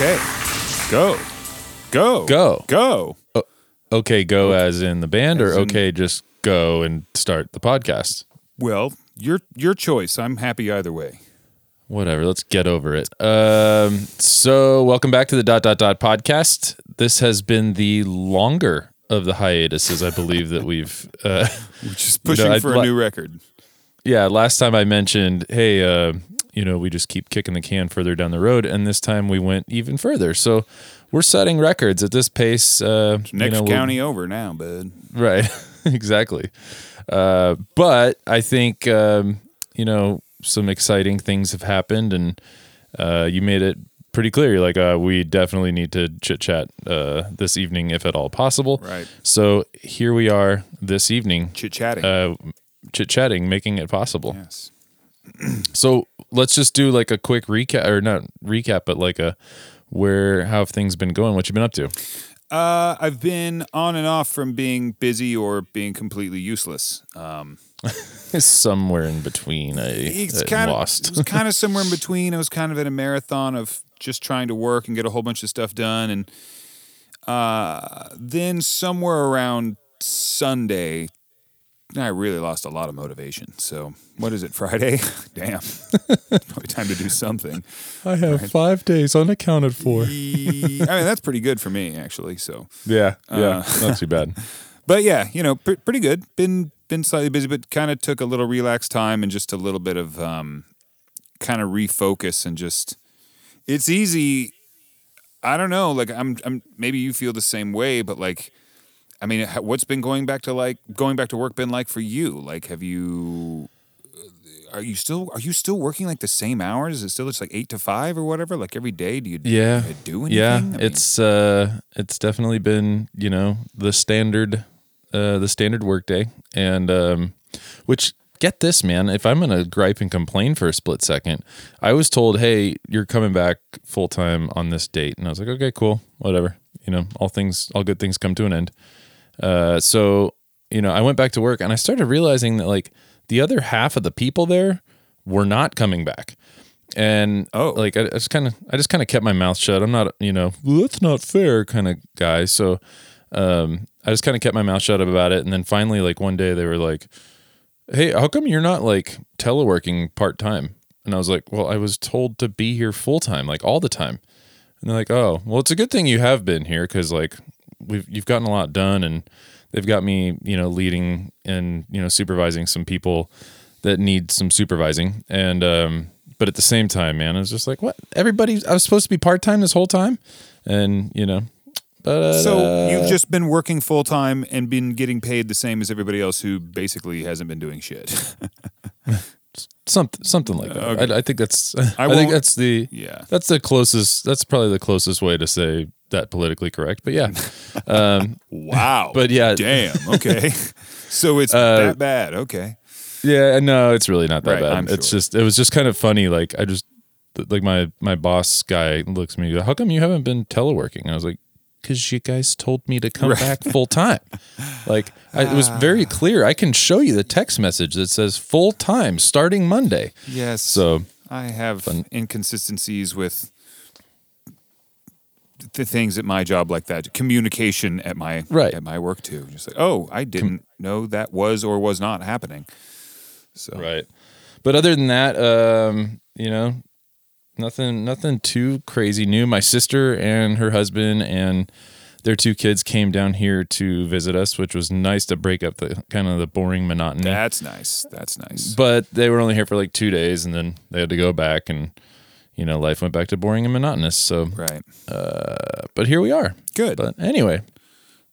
Okay. Go. Go. Go. Go. Okay, go as in the band, or in- okay, just go and start the podcast. Well, your your choice. I'm happy either way. Whatever. Let's get over it. Um, so, welcome back to the dot dot dot podcast. This has been the longer of the hiatuses, I believe that we've. Uh, We're just pushing I'd for a new record. yeah, last time I mentioned, hey, uh, you know, we just keep kicking the can further down the road, and this time we went even further. So, we're setting records at this pace. Uh, you Next know, county over now, bud. Right. exactly. Uh, but I think, um, you know, some exciting things have happened and uh, you made it pretty clear. You're like, uh, we definitely need to chit chat uh, this evening, if at all possible. Right. So here we are this evening, Chit chatting. uh, chit chatting, making it possible. yes. So let's just do like a quick recap, or not recap, but like a where, how have things been going? What you been up to? Uh, I've been on and off from being busy or being completely useless. Um, Somewhere in between. I, it's I kind of lost. it was kind of somewhere in between. I was kind of in a marathon of just trying to work and get a whole bunch of stuff done, and uh, then somewhere around Sunday, I really lost a lot of motivation. So what is it? Friday? Damn, probably time to do something. I have five days unaccounted for. I mean, that's pretty good for me actually. So. Yeah, yeah, Uh, not too bad. But yeah, you know, pr- pretty good. Been been slightly busy, but kind of took a little relaxed time and just a little bit of um, kind of refocus and just. It's easy. I don't know. Like I'm, I'm. Maybe you feel the same way, but like, I mean, what's been going back to like going back to work been like for you? Like, have you? Are you still are you still working like the same hours? Is it still just like eight to five or whatever? Like every day? Do you Yeah, do, do anything? yeah. I mean, it's uh, it's definitely been you know the standard, uh, the standard workday, and um, which get this man, if I'm gonna gripe and complain for a split second, I was told, hey, you're coming back full time on this date, and I was like, okay, cool, whatever. You know, all things, all good things come to an end. Uh, so you know, I went back to work and I started realizing that like the other half of the people there were not coming back. And Oh. like I, I just kind of, I just kind of kept my mouth shut. I'm not, you know, well, that's not fair kind of guy. So, um, I just kind of kept my mouth shut about it. And then finally, like one day they were like, Hey, how come you're not like teleworking part time? And I was like, well, I was told to be here full time, like all the time. And they're like, oh, well, it's a good thing you have been here because like we've you've gotten a lot done, and they've got me, you know, leading and you know supervising some people that need some supervising. And um, but at the same time, man, I was just like, what? Everybody, I was supposed to be part time this whole time, and you know, but So uh, you've just been working full time and been getting paid the same as everybody else who basically hasn't been doing shit. something something like that. Okay. I, I think that's I, I think that's the yeah. That's the closest. That's probably the closest way to say that politically correct. But yeah, um, Wow. but yeah, damn. Okay. so it's Uh, that bad. Okay. yeah. No, it's really not that Right, bad. I'm It's sure. just it was just kind of funny. Like I just like my my boss guy looks at me. How come you haven't been teleworking? And I was like, because you guys told me to come back full time. Like I, it was very clear. I can show you the text message that says full time starting Monday. Yes. So I have inconsistencies with the things at my job like that. Communication at my Right. at my work too. Just like, oh, I didn't know that was or was not happening. So Right. But other than that, um, you know, nothing nothing too crazy new. My sister and her husband and their two kids came down here to visit us, which was nice to break up the kind of the boring monotony. that's nice. That's nice. but they were only here for like 2 days and then they had to go back and you know, life went back to boring and monotonous. So, Right. but here we are. Good. But anyway,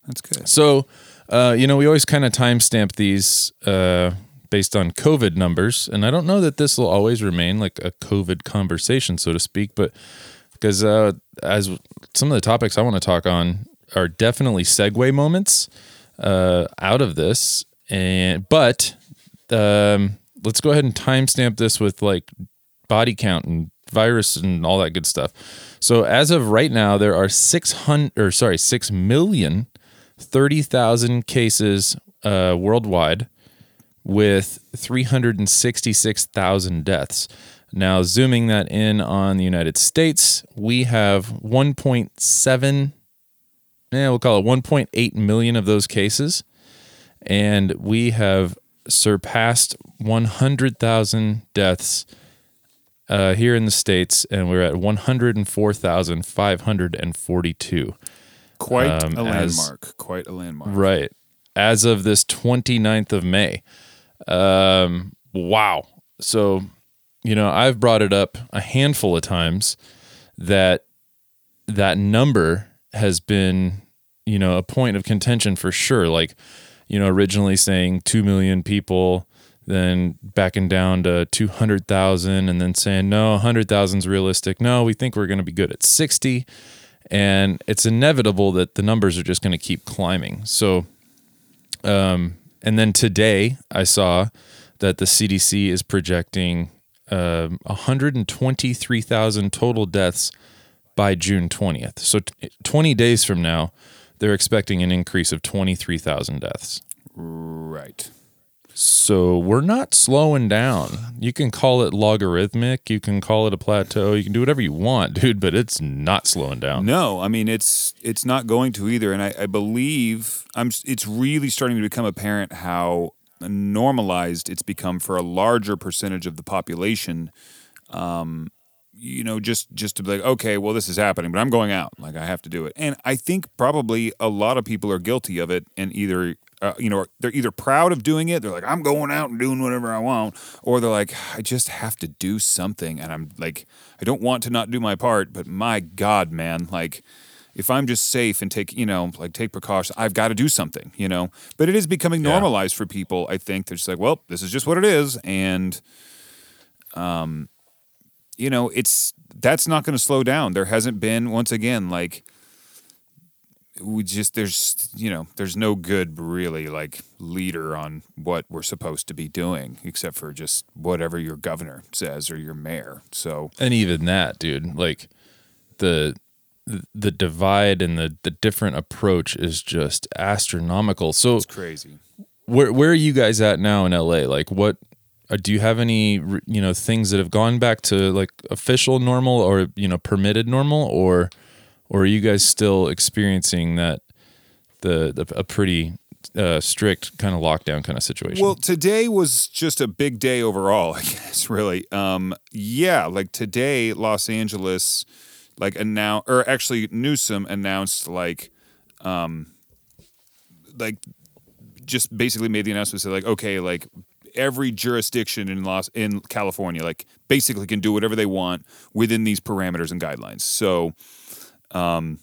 That's good. So, uh, you know, we always kind of timestamp these uh, based on COVID numbers, and I don't know that this will always remain like a COVID conversation, so to speak, but because uh, as some of the topics I want to talk on are definitely segue moments uh, out of this, and but um, let's go ahead and timestamp this with like body count and virus and all that good stuff. So as of right now, there are six hundred or sorry, six million thirty thousand cases uh, worldwide, with three hundred and sixty six thousand deaths. Now, zooming that in on the United States, we have 1.7, yeah, we'll call it 1.8 million of those cases. And we have surpassed 100,000 deaths uh, here in the States, and we're at 104,542. Quite Um, a as- landmark. Quite a landmark. Right. As of this 29th of May. Um, wow. So, you know, I've brought it up a handful of times that that number has been, you know, a point of contention for sure. Like, you know, originally saying 2 million people, then backing down to 200,000 and then saying, no, 100,000 is realistic. No, we think we're going to be good at 60. And it's inevitable that the numbers are just going to keep climbing. So, um, and then today I saw that the CDC is projecting um 123,000 total deaths by June 20th. So, t- 20 days from now, they're expecting an increase of 23,000 deaths. Right. So we're not slowing down. You can call it logarithmic, you can call it a plateau, you can do whatever you want, dude, but it's not slowing down. No, I mean it's it's not going to either, and I, I believe I'm. It's really starting to become apparent how normalized it's become for a larger percentage of the population. Um, you know, just just to be like, okay, well, this is happening, but I'm going out, like I have to do it, and I think probably a lot of people are guilty of it, and either. Uh, you know, they're either proud of doing it. They're like, I'm going out and doing whatever I want, or they're like, I just have to do something, and I'm like, I don't want to not do my part, but my God, man, like, if I'm just safe and take, you know, like take precautions, I've got to do something, you know. But it is becoming Yeah. normalized for people. I think they're just like, well, this is just what it is, and, um, you know, it's that's not going to slow down. There hasn't been once again like we just there's you know there's no good really like leader on what we're supposed to be doing except for just whatever your governor says or your mayor. So And even that, dude, like the the divide and the the different approach is just astronomical. So it's crazy. where where are you guys at now in LA? Like what uh, do you have any you know things that have gone back to like official normal or you know permitted normal or or are you guys still experiencing that the, the a pretty uh, strict kind of lockdown kind of situation? Well, today was just a big day overall, I guess, really. Um, yeah, like today, Los Angeles, like announced, or actually Newsom announced, like, um, like, just basically made the announcement, said, like, okay, like, every jurisdiction in Los in California, like, basically can do whatever they want within these parameters and guidelines. So, um,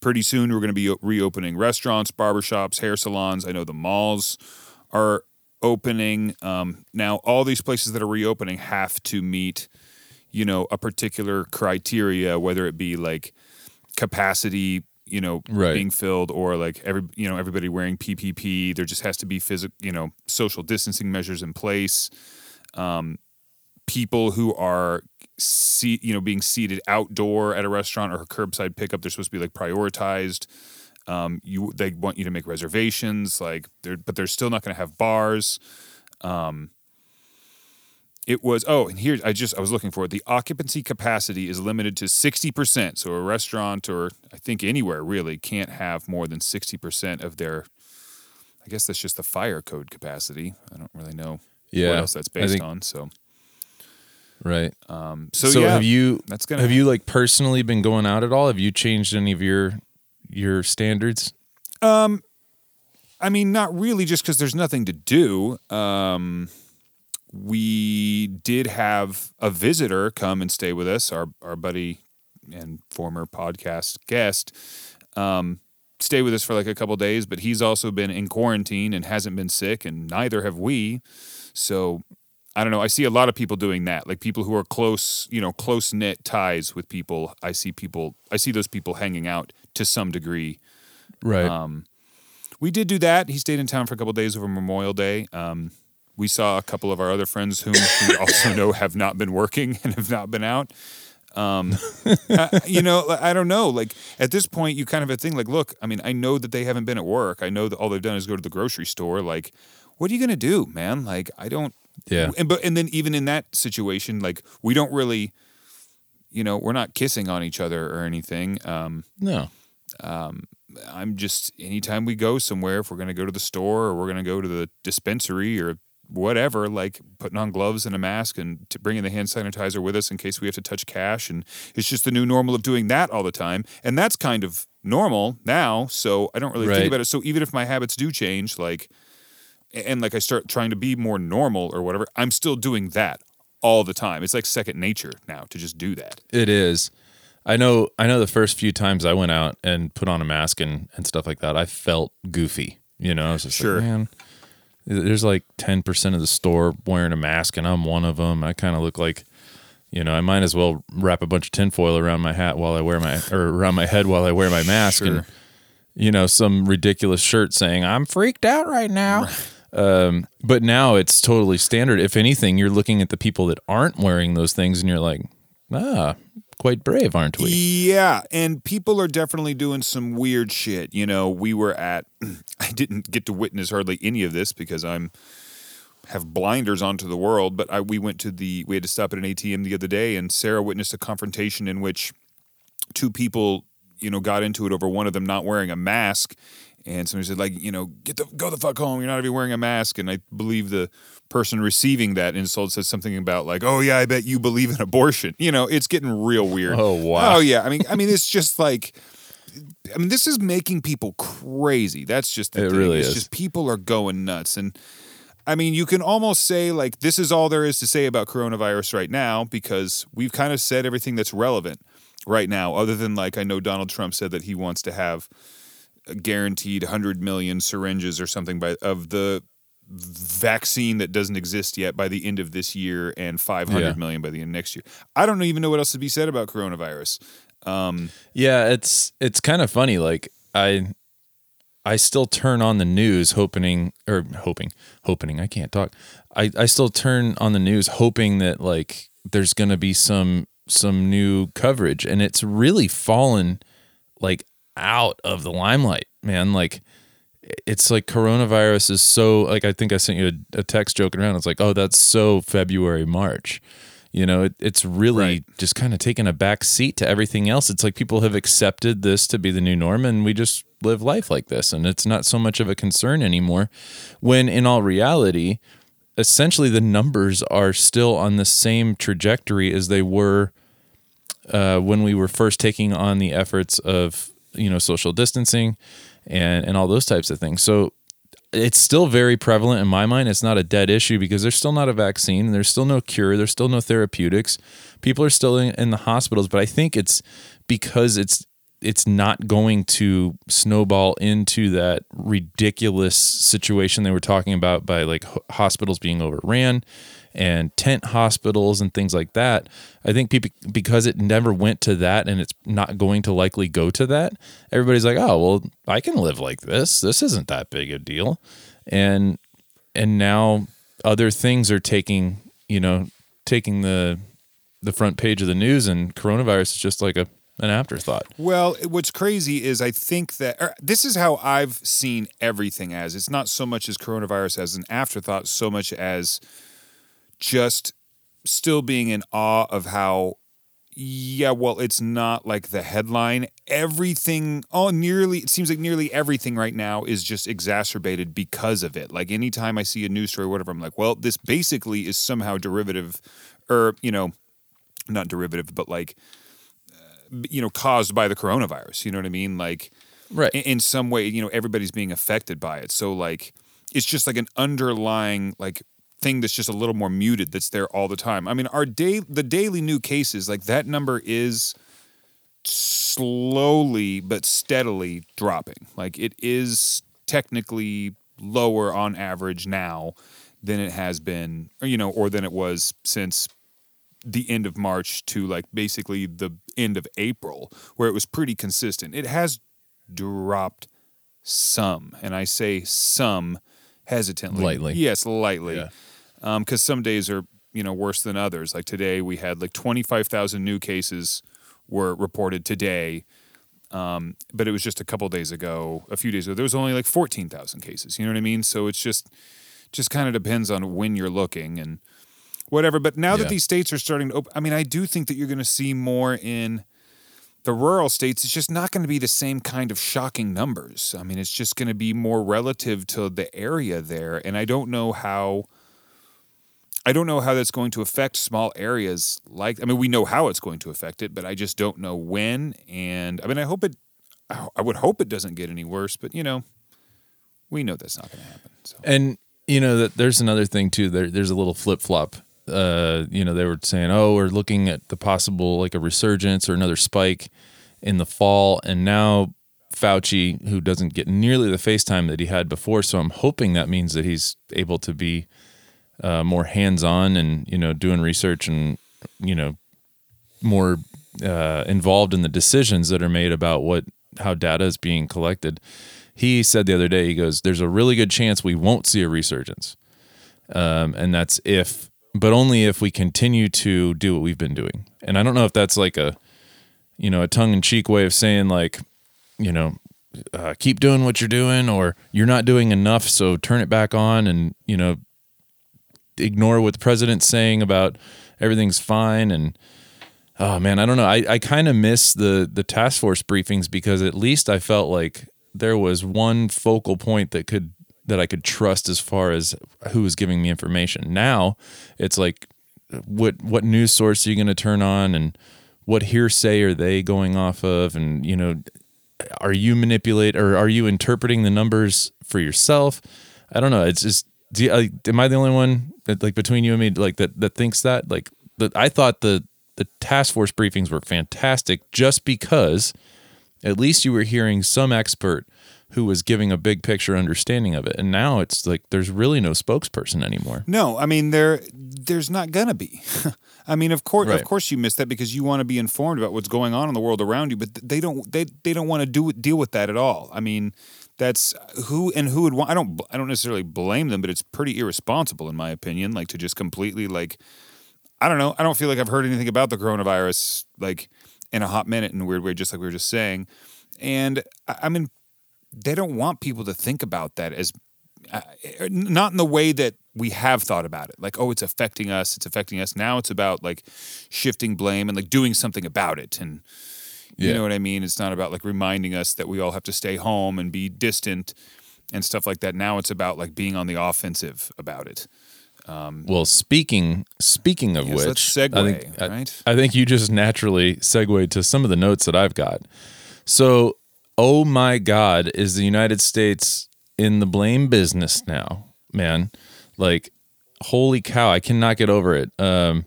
pretty soon we're going to be reopening restaurants, barbershops, hair salons. I know the malls are opening. Um, now, all these places that are reopening have to meet, you know, a particular criteria, whether it be like capacity, you know, Right. being filled, or like every, you know, everybody wearing PPP. There just has to be physical, you know, social distancing measures in place. Um, people who are see, you know, being seated outdoor at a restaurant or curbside pickup, they're supposed to be like prioritized. Um, you they want you to make reservations, like they're but they're still not going to have bars. Um, it was oh, and here I just I was looking for it. The occupancy capacity is limited to sixty percent. So a restaurant or I think anywhere really can't have more than sixty percent of their. I guess that's just the fire code capacity. I don't really know yeah, what else that's based on. So right. um, So, so, yeah, have you that's gonna have you like personally been going out at all? Have you changed any of your your standards? Um, I mean, not really, just because there's nothing to do. Um, we did have a visitor come and stay with us, our our buddy and former podcast guest. Um, stay with us for like a couple days, but he's also been in quarantine and hasn't been sick, and neither have we. So I don't know. I see a lot of people doing that, like people who are close, you know, close knit ties with people. I see people. I see those people hanging out to some degree. Right. Um, we did do that. He stayed in town for a couple days over Memorial Day. Um, we saw a couple of our other friends whom we also know have not been working and have not been out. Um, uh, you know, I don't know. Like at this point, you kind of a thing. Like, look, I mean, I know that they haven't been at work. I know that all they've done is go to the grocery store. Like, what are you gonna do, man? Like, I don't, Yeah. and but and then even in that situation, like we don't really, you know, we're not kissing on each other or anything. Um, No. Um, I'm just anytime we go somewhere, if we're gonna go to the store or we're gonna go to the dispensary or whatever, like putting on gloves and a mask and t- bringing the hand sanitizer with us in case we have to touch cash, and it's just the new normal of doing that all the time, and that's kind of normal now. So I don't really Right. think about it. So even if my habits do change, like and like I start trying to be more normal or whatever, I'm still doing that all the time. It's like second nature now to just do that. It is. I know I know the first few times I went out and put on a mask and, and stuff like that, I felt goofy. You know, I was just Sure. like, man, there's like 10% of the store wearing a mask and I'm one of them. I kind of look like, you know, I might as well wrap a bunch of tinfoil around my hat while I wear my, or around my head while I wear my mask. And, you know, some ridiculous shirt saying, I'm freaked out right now. Um, but now it's totally standard. If anything, you're looking at the people that aren't wearing those things and you're like, ah, quite brave, aren't we? Yeah, and people are definitely doing some weird shit. You know, we were at I didn't get to witness hardly any of this because I'm have blinders onto the world, but I we went to the we had to stop at an ATM the other day and Sarah witnessed a confrontation in which two people, you know, got into it over one of them not wearing a mask and somebody said like, you know, get the go the fuck home, you're not even wearing a mask and I believe the person receiving that insult said something about like, "Oh yeah, I bet you believe in abortion." You know, it's getting real weird. Oh, wow. Oh yeah, I mean I mean it's just like I mean this is making people crazy. That's just the It thing. really it's is. just people are going nuts and I mean, you can almost say like this is all there is to say about coronavirus right now because we've kind of said everything that's relevant right now, other than like I know Donald Trump said that he wants to have guaranteed 100 million syringes or something by of the vaccine that doesn't exist yet by the end of this year and five hundred million Yeah. by the end of next year. I don't even know what else to be said about coronavirus. Um, yeah, it's it's kind of funny. Like I I still turn on the news hoping or hoping hoping I can't talk. I I still turn on the news hoping that like there's going to be some some new coverage and it's really fallen like out of the limelight, man. Like it's like coronavirus is so like I think I sent you a, a text joking around. It's like, oh, that's so February, March. You know, it, it's really Right. just kind of taken a back seat to everything else. It's like people have accepted this to be the new norm and we just live life like this. And it's not so much of a concern anymore. When in all reality, essentially the numbers are still on the same trajectory as they were uh, when we were first taking on the efforts of you know social distancing and and all those types of things. So it's still very prevalent in my mind. It's not a dead issue because there's still not a vaccine. There's still no cure. There's still no therapeutics. People are still in, in the hospitals, but I think it's because it's it's not going to snowball into that ridiculous situation they were talking about by like hospitals being overran and tent hospitals and things like that. I think people because it never went to that and it's not going to likely go to that. Everybody's like, "Oh, well, I can live like this. This isn't that big a deal." And and now other things are taking, you know, taking the the front page of the news and coronavirus is just like a an afterthought. Well, what's crazy is I think that or this is how I've seen everything as. It's not so much as coronavirus as an afterthought, so much as just still being in awe of how yeah, well, it's not like the headline. Everything, oh, nearly, it seems like nearly everything right now is just exacerbated because of it. Like anytime I see a news story or whatever, I'm like, well, this basically is somehow derivative, or, you know, not derivative, but like, uh, you know, caused by the coronavirus. You know what I mean? Like, Right. in, in some way, you know, everybody's being affected by it. So like it's just like an underlying like thing that's just a little more muted that's there all the time. I mean, our day the daily new cases, like that number is slowly but steadily dropping. Like it is technically lower on average now than it has been, or, you know, or than it was since the end of March to like basically the end of April, where it was pretty consistent. It has dropped some, and I say some hesitantly, Lightly. Yes, lightly, Yeah. Because some days are you know worse than others. Like today, we had like twenty five thousand new cases were reported today. Um, but it was just a couple days ago, a few days ago. There was only like fourteen thousand cases. You know what I mean? So it's just just kind of depends on when you're looking and whatever. But now that these states are starting to open, I mean, I do think that you're going to see more in the rural states. It's just not going to be the same kind of shocking numbers. I mean, it's just going to be more relative to the area there. And I don't know how. I don't know how that's going to affect small areas like I mean we know how it's going to affect it but I just don't know when and I mean I hope it I would hope it doesn't get any worse but you know we know that's not going to happen so And you know that there's another thing too. There, there's a little flip flop. Uh, you know, they were saying, "Oh, we're looking at the possible like a resurgence or another spike in the fall," and now Fauci, who doesn't get nearly the FaceTime that he had before, so I'm hoping that means that he's able to be uh, more hands-on and you know doing research and you know more uh, involved in the decisions that are made about what how data is being collected. He said the other day, he goes, "There's a really good chance we won't see a resurgence, um, and that's if, but only if we continue to do what we've been doing." And I don't know if that's like a, you know, a tongue-in-cheek way of saying like, you know, uh, keep doing what you're doing, or you're not doing enough, so turn it back on, and you know, ignore what the president's saying about everything's fine and oh man i don't know. I, I kind of miss the the task force briefings because at least i felt like there was one focal point that could that i could trust as far as who was giving me information. Now it's like what what news source are you going to turn on and what hearsay are they going off of? And you know are you manipulate or are you interpreting the numbers for yourself? I don't know. It's just do you, uh, am i the only one like between you and me like that that thinks that like that i thought the the task force briefings were fantastic just because at least you were hearing some expert who was giving a big picture understanding of it and now it's like there's really no spokesperson anymore No, I mean there there's not gonna be. I mean, of course, Right. of course, you miss that because you want to be informed about what's going on in the world around you, but they don't they they don't want to do deal with that at all. I mean, that's who and who would want. I don't I don't necessarily blame them, but it's pretty irresponsible in my opinion. Like to just completely like I don't know. I don't feel like I've heard anything about the coronavirus like in a hot minute in a weird way, just like we were just saying. And I, I mean, they don't want people to think about that as uh, not in the way that we have thought about it like oh it's affecting us it's affecting us now it's about like shifting blame and like doing something about it and you know what i mean it's not about like reminding us that we all have to stay home and be distant and stuff like that now it's about like being on the offensive about it well speaking speaking of Yes, which let's segue, I think, I- right? I think you just naturally segued to some of the notes that I've got. So, oh my God, is the United States in the blame business now, man? Like, holy cow, I cannot get over it. Um,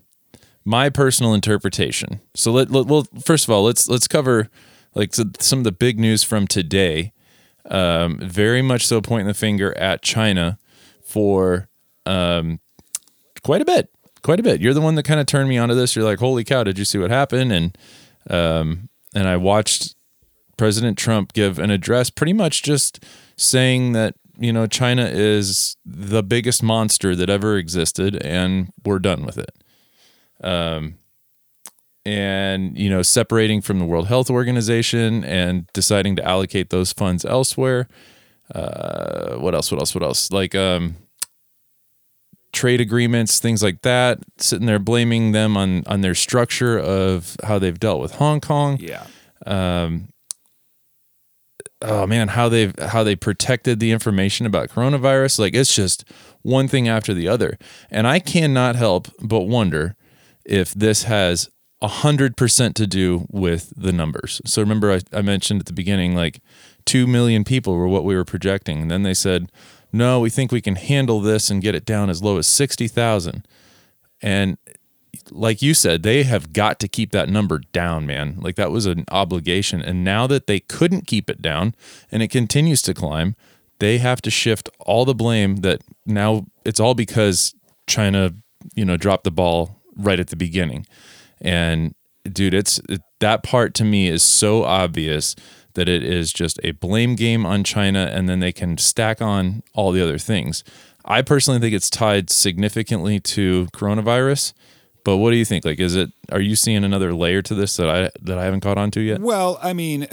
my personal interpretation. So let, let well, first of all, let's let's cover like some of the big news from today. Um, very much so pointing the finger at China for um, quite a bit, quite a bit. You're the one that kind of turned me onto this. You're like, holy cow, did you see what happened? And um, and I watched President Trump give an address, pretty much just saying that you know China is the biggest monster that ever existed, and we're done with it. Um, and you know, separating from the World Health Organization and deciding to allocate those funds elsewhere. Uh, what else? What else? What else? Like um, trade agreements, things like that. Sitting there blaming them on on their structure of how they've dealt with Hong Kong yeah Um, oh man how they've how they protected the information about coronavirus like it's just one thing after the other and i cannot help but wonder if this has a hundred percent to do with the numbers so remember I, I mentioned at the beginning like 2 million people were what we were projecting and then they said no we think we can handle this and get it down as low as 60000 and like you said, they have got to keep that number down, man. Like that was an obligation. And now that they couldn't keep it down and it continues to climb, they have to shift all the blame that now it's all because China, you know, dropped the ball right at the beginning. And dude, it's it, that part to me is so obvious that it is just a blame game on China and then they can stack on all the other things. I personally think it's tied significantly to coronavirus. But what do you think? Like, is it? Are you seeing another layer to this that I that I haven't caught on to yet? Well, I mean,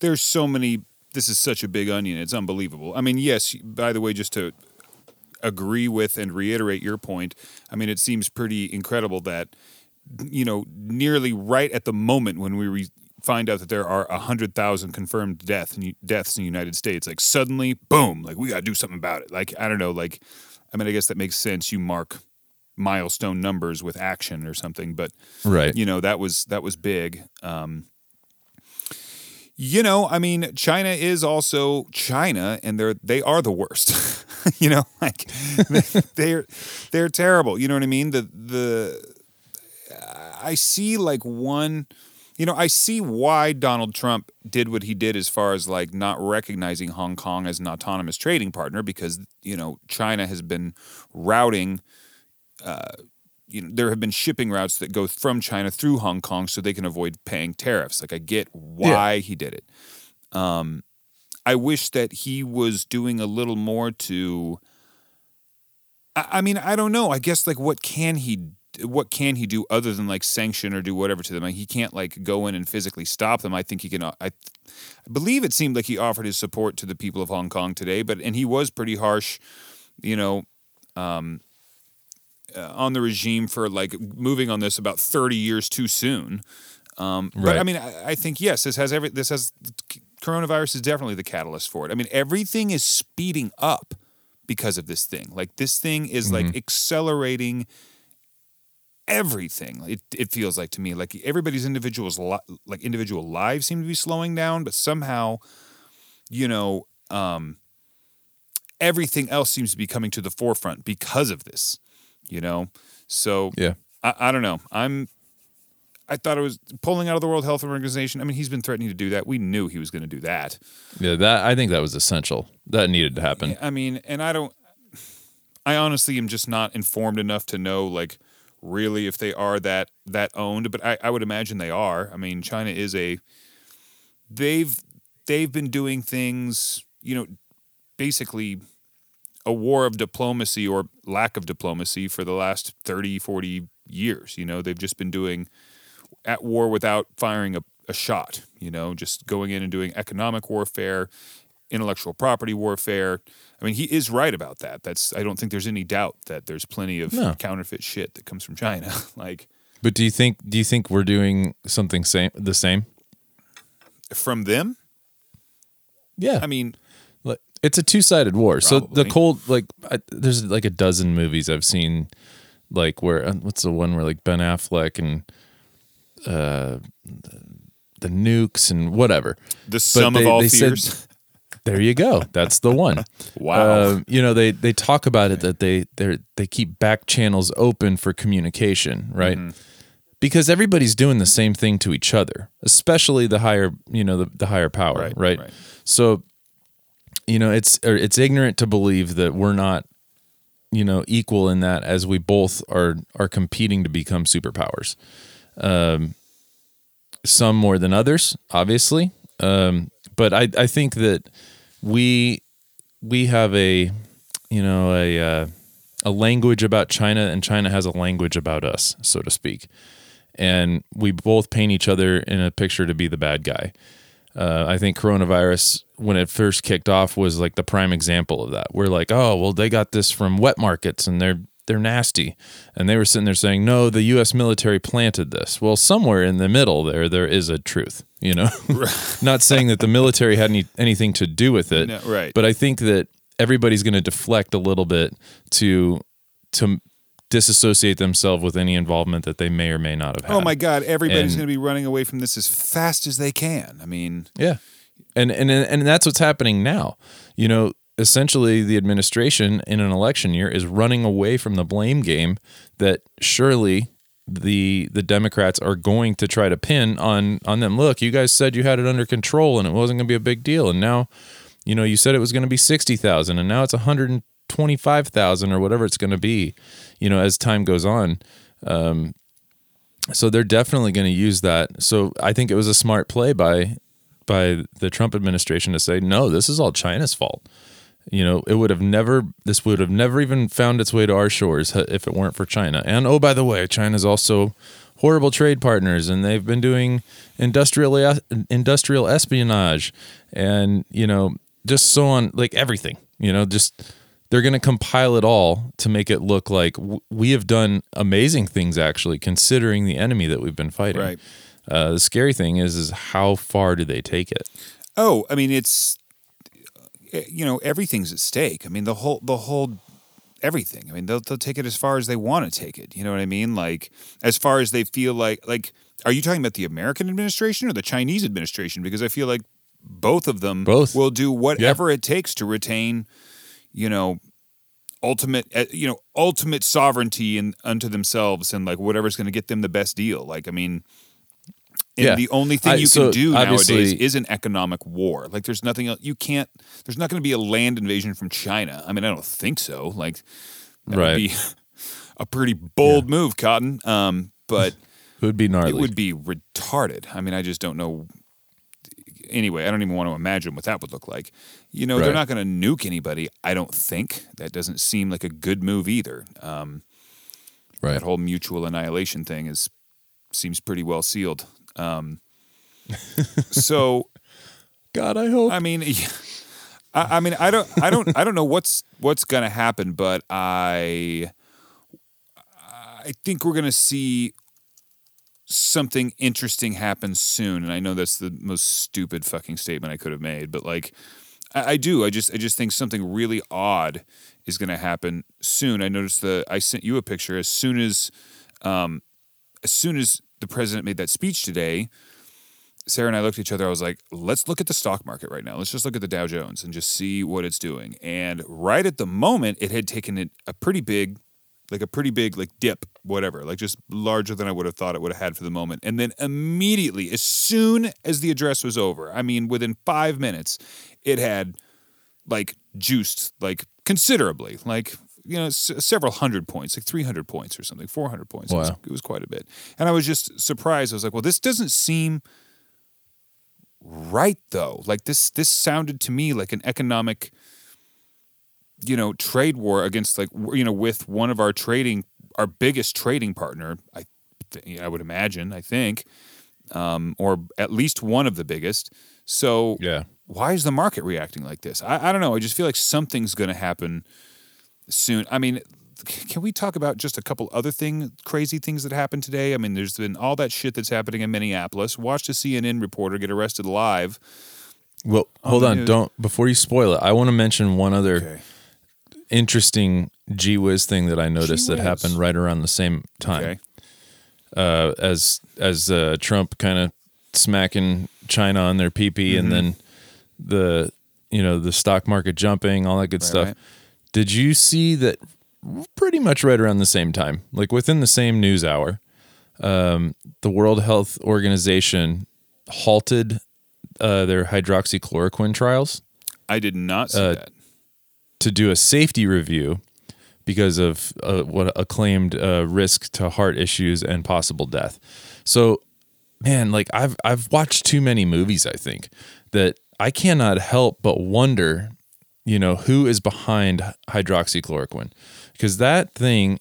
there's so many. This is such a big onion. It's unbelievable. I mean, yes. By the way, just to agree with and reiterate your point. I mean, it seems pretty incredible that you know, nearly right at the moment when we re- find out that there are 100,000 confirmed death in, deaths in the United States, like suddenly, boom, like we got to do something about it. Like, I don't know, like, I mean, I guess that makes sense. You mark milestone numbers with action or something, but, right. you know, that was, that was big. Um, you know, I mean, China is also China, and they're they are the worst. you know, like they're they're terrible. You know what I mean? The the I see like one, you know, I see why Donald Trump did what he did as far as like not recognizing Hong Kong as an autonomous trading partner because, you know, China has been routing, uh, you know, there have been shipping routes that go from China through Hong Kong so they can avoid paying tariffs. Like, I get why yeah. he did it. Um, I wish that he was doing a little more to. I, I mean, I don't know. I guess like what can he what can he do other than like sanction or do whatever to them? Like, he can't like go in and physically stop them. I think he can. Uh, I, I believe it seemed like he offered his support to the people of Hong Kong today, but and he was pretty harsh, you know, um, uh, on the regime for like moving on this about thirty years too soon. Um, right. But I mean, I, I think yes, this has every this has coronavirus is definitely the catalyst for it. I mean, everything is speeding up because of this thing. Like this thing is mm-hmm. like accelerating everything. It, it feels like to me like everybody's individuals like individual lives seem to be slowing down, but somehow, you know, um, everything else seems to be coming to the forefront because of this. You know, so yeah, I, I don't know. I'm. I thought it was pulling out of the World Health Organization. I mean, he's been threatening to do that. We knew he was going to do that. Yeah, that I think that was essential. That needed to happen. I mean, and I don't. I honestly am just not informed enough to know like really if they are that that owned, but I, I would imagine they are. I mean, China is a they've they've been doing things, you know, basically a war of diplomacy or lack of diplomacy for the last 30, 40 years. You know, they've just been doing at war without firing a, a shot, you know, just going in and doing economic warfare, intellectual property warfare, I mean, he is right about that. That's I don't think there's any doubt that there's plenty of no. counterfeit shit that comes from China. like, but do you think do you think we're doing something same the same from them? Yeah, I mean, it's a two sided war. Probably. So the cold like I, there's like a dozen movies I've seen, like where uh, what's the one where like Ben Affleck and uh the nukes and whatever. The sum they, of all fears. Said, there you go. That's the one. wow. Uh, you know they they talk about it that they they they keep back channels open for communication, right? Mm-hmm. Because everybody's doing the same thing to each other, especially the higher you know the, the higher power, right, right? right? So you know it's it's ignorant to believe that we're not you know equal in that as we both are are competing to become superpowers. Um, some more than others, obviously. Um, but I I think that we we have a you know a uh, a language about China, and China has a language about us, so to speak. And we both paint each other in a picture to be the bad guy. Uh, I think coronavirus, when it first kicked off, was like the prime example of that. We're like, oh, well, they got this from wet markets, and they're they're nasty. And they were sitting there saying, no, the U.S. military planted this. Well, somewhere in the middle there, there is a truth, you know? Not saying that the military had any, anything to do with it. No, right. But I think that everybody's going to deflect a little bit to, to disassociate themselves with any involvement that they may or may not have oh had. Oh my God. Everybody's going to be running away from this as fast as they can. I mean, yeah. And, and, and that's what's happening now. You know, essentially the administration in an election year is running away from the blame game that surely the the Democrats are going to try to pin on on them. Look, you guys said you had it under control and it wasn't going to be a big deal, and now, you know, you said it was going to be sixty thousand, and now it's one hundred twenty five thousand or whatever it's going to be. You know, as time goes on. Um, so they're definitely going to use that. So I think it was a smart play by by the Trump administration to say, no, this is all China's fault. You know, it would have never, this would have never even found its way to our shores if it weren't for China. And oh, by the way, China's also horrible trade partners and they've been doing industrial industrial espionage and you know just so on like everything you know just they're going to compile it all to make it look like we have done amazing things actually considering the enemy that we've been fighting Right. Uh, the scary thing is is how far do they take it Oh, I mean, it's you know everything's at stake. I mean, the whole the whole everything. I mean, they'll they'll take it as far as they want to take it. You know what I mean? Like as far as they feel like like. Are you talking about the American administration or the Chinese administration? Because I feel like both of them Both. will do whatever it takes to retain, you know, ultimate uh, you know ultimate sovereignty in unto themselves and like whatever's going to get them the best deal. Like I mean. And Yeah. the only thing I- you so can do nowadays is an economic war. Like there's nothing else you can't there's not going to be a land invasion from China. I mean, I don't think so. Like that Right. would be a pretty bold move, Cotton. Um, but it would be gnarly it would be retarded. I mean, I just don't know. Anyway, I don't even want to imagine what that would look like. You know, they're not going to nuke anybody. I don't think that doesn't seem like a good move either. Um, right that whole mutual annihilation thing is seems pretty well sealed. Um, so god i hope I mean. I, I mean, I don't, I don't, I don't know what's what's gonna happen, but I, I think we're gonna see something interesting happen soon. And I know that's the most stupid fucking statement I could have made, but like, I, I do. I just, I just think something really odd is gonna happen soon. I noticed the, I sent you a picture as soon as, um, as soon as the president made that speech today. Sarah and I looked at each other. I was like, let's look at the stock market right now. Let's just look at the Dow Jones and just see what it's doing. And right at the moment, it had taken a pretty big, like a pretty big, like dip, whatever, like just larger than I would have thought it would have had for the moment. And then immediately, as soon as the address was over, I mean, within five minutes, it had like juiced like considerably, like you know, s- several hundred points, like 300 points or something, 400 points. It, was, it was quite a bit. And I was just surprised. I was like, well, this doesn't seem right though. Like this this sounded to me like an economic you know, trade war against like you know, with one of our trading our biggest trading partner, I th- I would imagine, I think, um, or at least one of the biggest. So yeah why is the market reacting like this? I, I don't know. I just feel like something's going to happen soon. I mean, can we talk about just a couple other thing, crazy things that happened today? I mean, there's been all that shit that's happening in Minneapolis. Watched a CNN reporter get arrested live. well hold on news. don't before you spoil it i want to mention one other Okay. interesting gee whiz thing that i noticed that happened right around the same time Okay. uh, as as uh, Trump kind of smacking China on their PP, Mm-hmm. and then the you know the stock market jumping, all that good Right, stuff. right. Did you see that? Pretty much right around the same time, like within the same news hour, um, the World Health Organization halted uh, their hydroxychloroquine trials I did not see Uh, that. to do a safety review because of uh, what acclaimed uh, risk to heart issues and possible death. So, man, like I've I've watched too many movies. I think that I cannot help but wonder, you know, who is behind hydroxychloroquine because that thing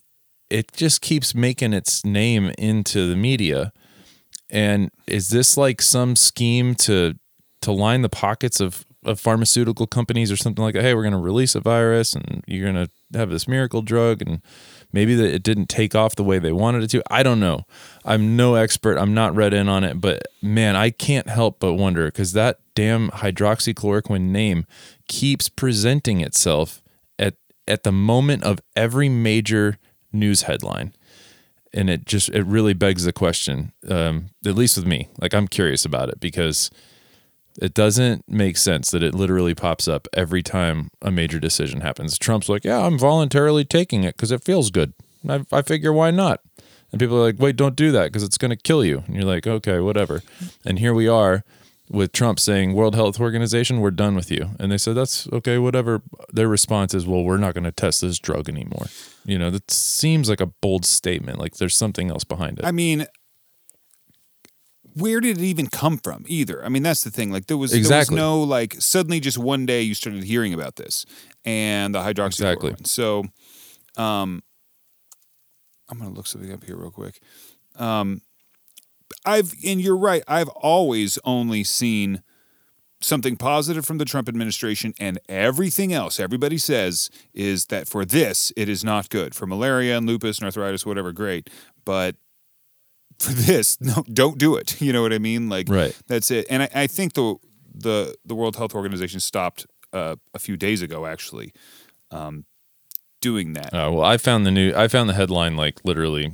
it just keeps making its name into the media. And is this like some scheme to to line the pockets of, of pharmaceutical companies or something like that? Hey, we're going to release a virus and you're going to have this miracle drug and maybe that it didn't take off the way they wanted it to. I don't know. I'm no expert. I'm not read in on it, but man, I can't help but wonder because that damn hydroxychloroquine name keeps presenting itself at at the moment of every major news headline. And it just it really begs the question um, at least with me like i'm curious about it because it doesn't make sense that it literally pops up every time a major decision happens. Trump's like yeah i'm voluntarily taking it because it feels good. I, I figure why not? And people are like wait don't do that because it's going to kill you. And you're like okay whatever. And here we are with Trump saying World Health Organization, we're done with you. And they said, that's okay, whatever. Their response is, well, we're not going to test this drug anymore. You know, that seems like a bold statement. Like there's something else behind it. I mean, where did it even come from? Either. I mean, that's the thing. Like there was Exactly. there was no like suddenly just one day you started hearing about this and the hydroxychloroquine. Exactly. So, um, I'm gonna look something up here real quick. Um, I've and you're right. I've always only seen something positive from the Trump administration, and everything else everybody says is that for this it is not good for malaria and lupus and arthritis, whatever. Great, but for this, no, don't do it. You know what I mean? Like, Right. That's it. And I, I think the the the World Health Organization stopped uh, a few days ago, actually, um, doing that. Uh, well, I found the new. I found the headline like literally.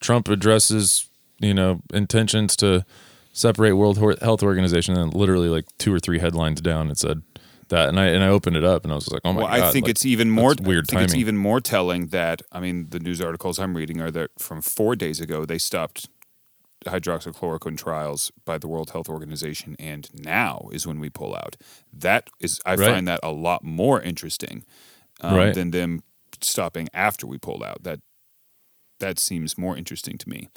Trump addresses, you know, intentions to separate World Health Organization, and literally like two or three headlines down, it said that, and I and I opened it up, and I was like, oh my well, god! I think like, it's even more weird I think It's even more telling that I mean the news articles I'm reading are that from four days ago they stopped hydroxychloroquine trials by the World Health Organization, and now is when we pull out. That is, I Right. find that a lot more interesting um, Right. than them stopping after we pulled out. That that seems more interesting to me.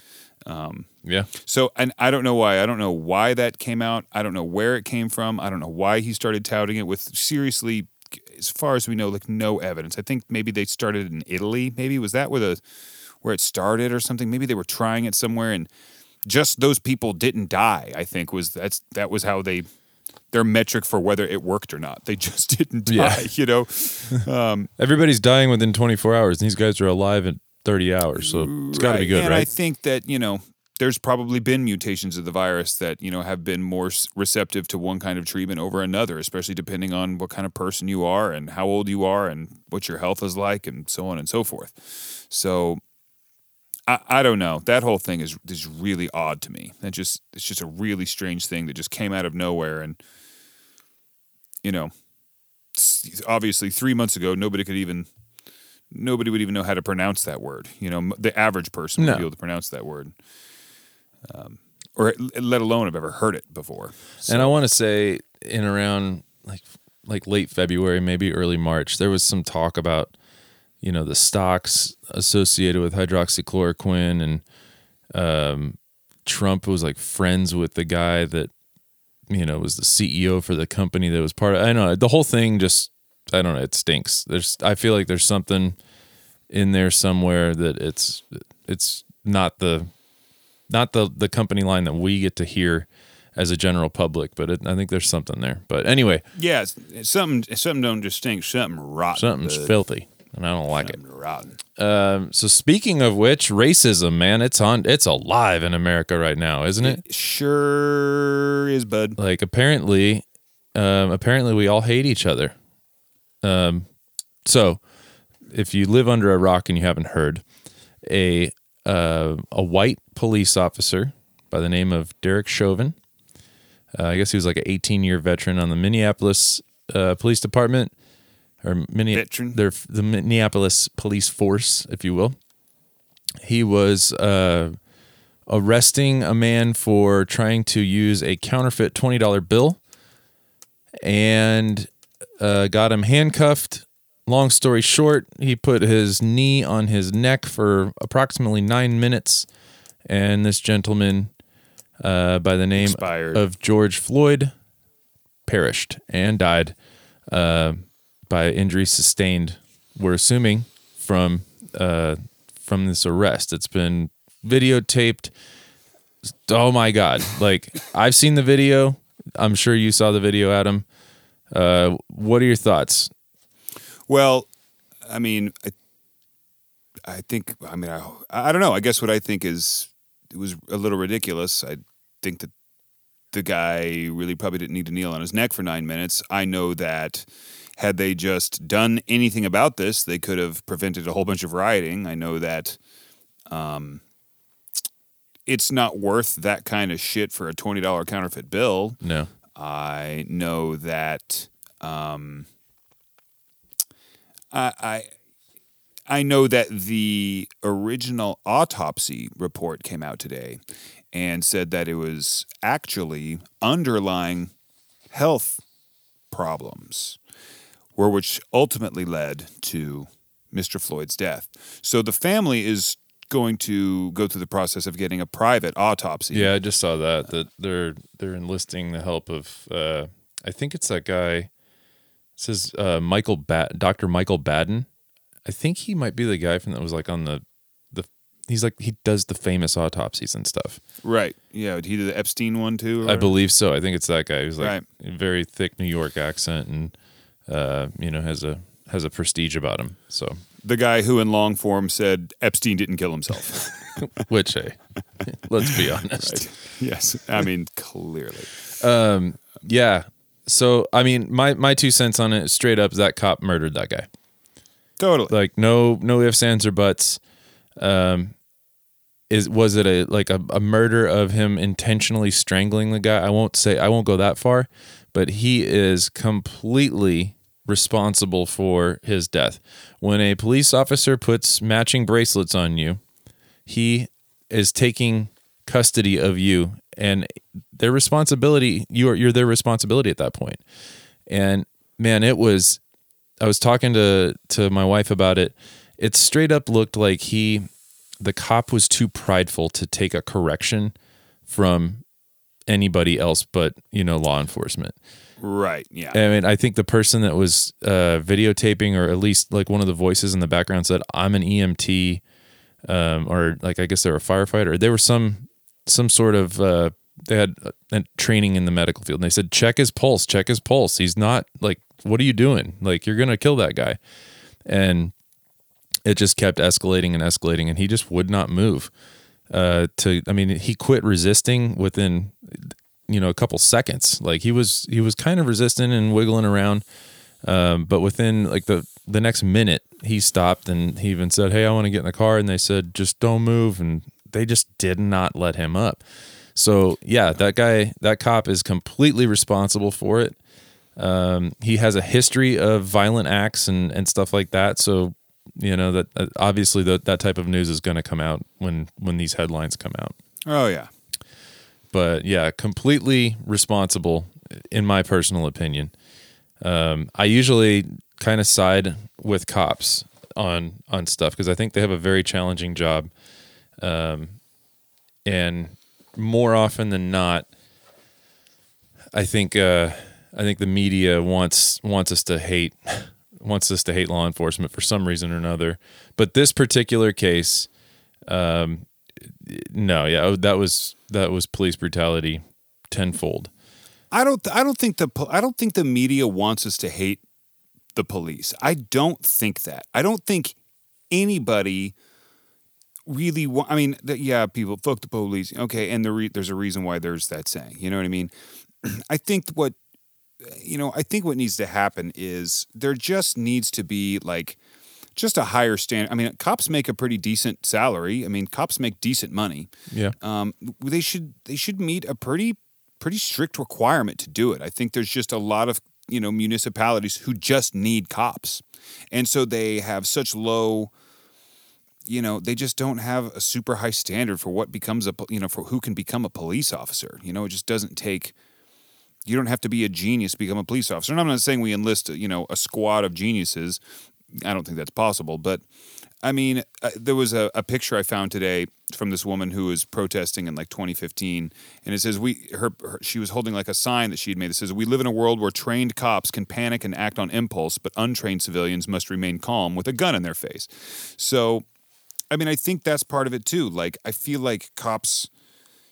Yeah, So, and I don't know why. I don't know why that came out. I don't know where it came from. I don't know why he started touting it with seriously, as far as we know, like no evidence. I think maybe they started in Italy. Maybe was that where the where it started or something? Maybe they were trying it somewhere and just those people didn't die. I think was that's that was how they their metric for whether it worked or not. They just didn't die. Yeah. You know. um, everybody's dying within 24 hours, and these guys are alive in 30 hours, so it's got to be good, and I think that you know there's probably been mutations of the virus that you know have been more receptive to one kind of treatment over another, especially depending on what kind of person you are and how old you are and what your health is like and so on and so forth. So I, I don't know. That whole thing is is really odd to me. That just it's just a really strange thing that just came out of nowhere and you know obviously 3 months ago nobody could even nobody would even know how to pronounce that word. You know, the average person No. would be able to pronounce that word, um, or let alone have ever heard it before. And I want to say in around like like late February, maybe early March, there was some talk about you know the stocks associated with hydroxychloroquine, and um, Trump was like friends with the guy that you know was the CEO for the company that was part of. I don't know the whole thing. Just I don't know. It stinks. There's I feel like there's something in there somewhere that it's it's not the not the the company line that we get to hear as a general public, but it, I think there's something there. But anyway, Yeah, it's, it's something. Something don't just stink. Something rotten. something's bud. filthy, and I don't like it. Rotten. Um, so speaking of which, racism, man, it's on, it's alive in America right now, isn't it? It sure is, bud. Like apparently, um, apparently we all hate each other. Um, so if you live under a rock and you haven't heard, a uh, a white police officer by the name of Derek Chauvin, uh, I guess he was like an 18 year veteran on the Minneapolis uh, Police Department or Minne- Veteran? their the Minneapolis Police Force, if you will. He was uh, arresting a man for trying to use a counterfeit twenty dollar bill, and uh, got him handcuffed. Long story short, he put his knee on his neck for approximately nine minutes, and this gentleman, uh, by the name Expired. of George Floyd, perished and died uh, by injuries sustained. We're assuming from uh, from this arrest. It's been videotaped. Oh my god! Like I've seen the video. I'm sure you saw the video, Adam. Uh, what are your thoughts? Well, I mean, I, I think. I mean, I, I don't know. I guess what I think is it was a little ridiculous. I think that the guy really probably didn't need to kneel on his neck for nine minutes. I know that had they just done anything about this, they could have prevented a whole bunch of rioting. I know that. Um, it's not worth that kind of shit for a twenty dollar counterfeit bill. No. I know that um, I, I I know that the original autopsy report came out today and said that it was actually underlying health problems, were which ultimately led to Mr. Floyd's death. So the family is going to go through the process of getting a private autopsy. Yeah, I just saw that that they're they're enlisting the help of uh, I think it's that guy. It says uh, Michael ba- Dr. Michael Baden. I think he might be the guy from that was like on the the he's like he does the famous autopsies and stuff. Right. Yeah. He did the Epstein one too. or I believe so. I think it's that guy who's like Right. very thick New York accent and uh, you know has a has a prestige about him. So the guy who, in long form, said Epstein didn't kill himself. which hey, let's be honest. yes. I mean, clearly. Yeah. So I mean, my my two cents on it, straight up, is that cop murdered that guy. Totally. Like no no ifs ands or buts. Um, is was it a like a, a murder of him intentionally strangling the guy? I won't say I won't go that far, but he is completely responsible for his death. When a police officer puts matching bracelets on you, he is taking custody of you and their responsibility you are you're their responsibility at that point. and man it was i was talking to to my wife about it it straight up looked like he the cop was too prideful to take a correction from anybody else but you know law enforcement right. Yeah. I mean, I think the person that was uh, videotaping, or at least like one of the voices in the background, said, "I'm an EMT," um, or like I guess they were a firefighter. They were some some sort of uh, they had uh, training in the medical field, and they said, "Check his pulse. Check his pulse. He's not like, what are you doing? Like, you're gonna kill that guy." And it just kept escalating and escalating, and he just would not move. Uh, to I mean, he quit resisting within you know a couple seconds. Like he was he was kind of resistant and wiggling around um, but within like the the next minute he stopped and he even said hey i want to get in the car and they said just don't move and they just did not let him up. So yeah that guy that cop is completely responsible for it. Um, he has a history of violent acts and and stuff like that. So you know that uh, obviously that that type of news is going to come out when when these headlines come out. Oh yeah. But yeah, completely responsible in my personal opinion. Um, I usually kind of side with cops on on stuff because I think they have a very challenging job, um, and more often than not, I think uh, I think the media wants wants us to hate wants us to hate law enforcement for some reason or another. But this particular case, um, no, yeah, oh, that was that was police brutality tenfold. I don't. I don't think the. I don't think the media wants us to hate the police. I don't think that. I don't think anybody really. Wa- I mean, th- yeah, people fuck the police. Okay, and the re- there's a reason why there's that saying. You know what I mean? I think what you know. I think what needs to happen is there just needs to be like just a higher standard. I mean, cops make a pretty decent salary. I mean, cops make decent money Yeah, um, they should they should meet a pretty pretty strict requirement to do it. I think there's just a lot of you know municipalities who just need cops, and so they have such low. You know, they just don't have a super high standard for what becomes a you know for who can become a police officer. You know, it just doesn't take. You don't have to be a genius to become a police officer. And I'm not saying we enlist you know a squad of geniuses. I don't think that's possible, but I mean, uh, there was a, a picture I found today from this woman who was protesting in like 2015, and it says we her, her she was holding like a sign that she had made that says we live in a world where trained cops can panic and act on impulse, but untrained civilians must remain calm with a gun in their face. So, I mean, I think that's part of it too. Like, I feel like cops.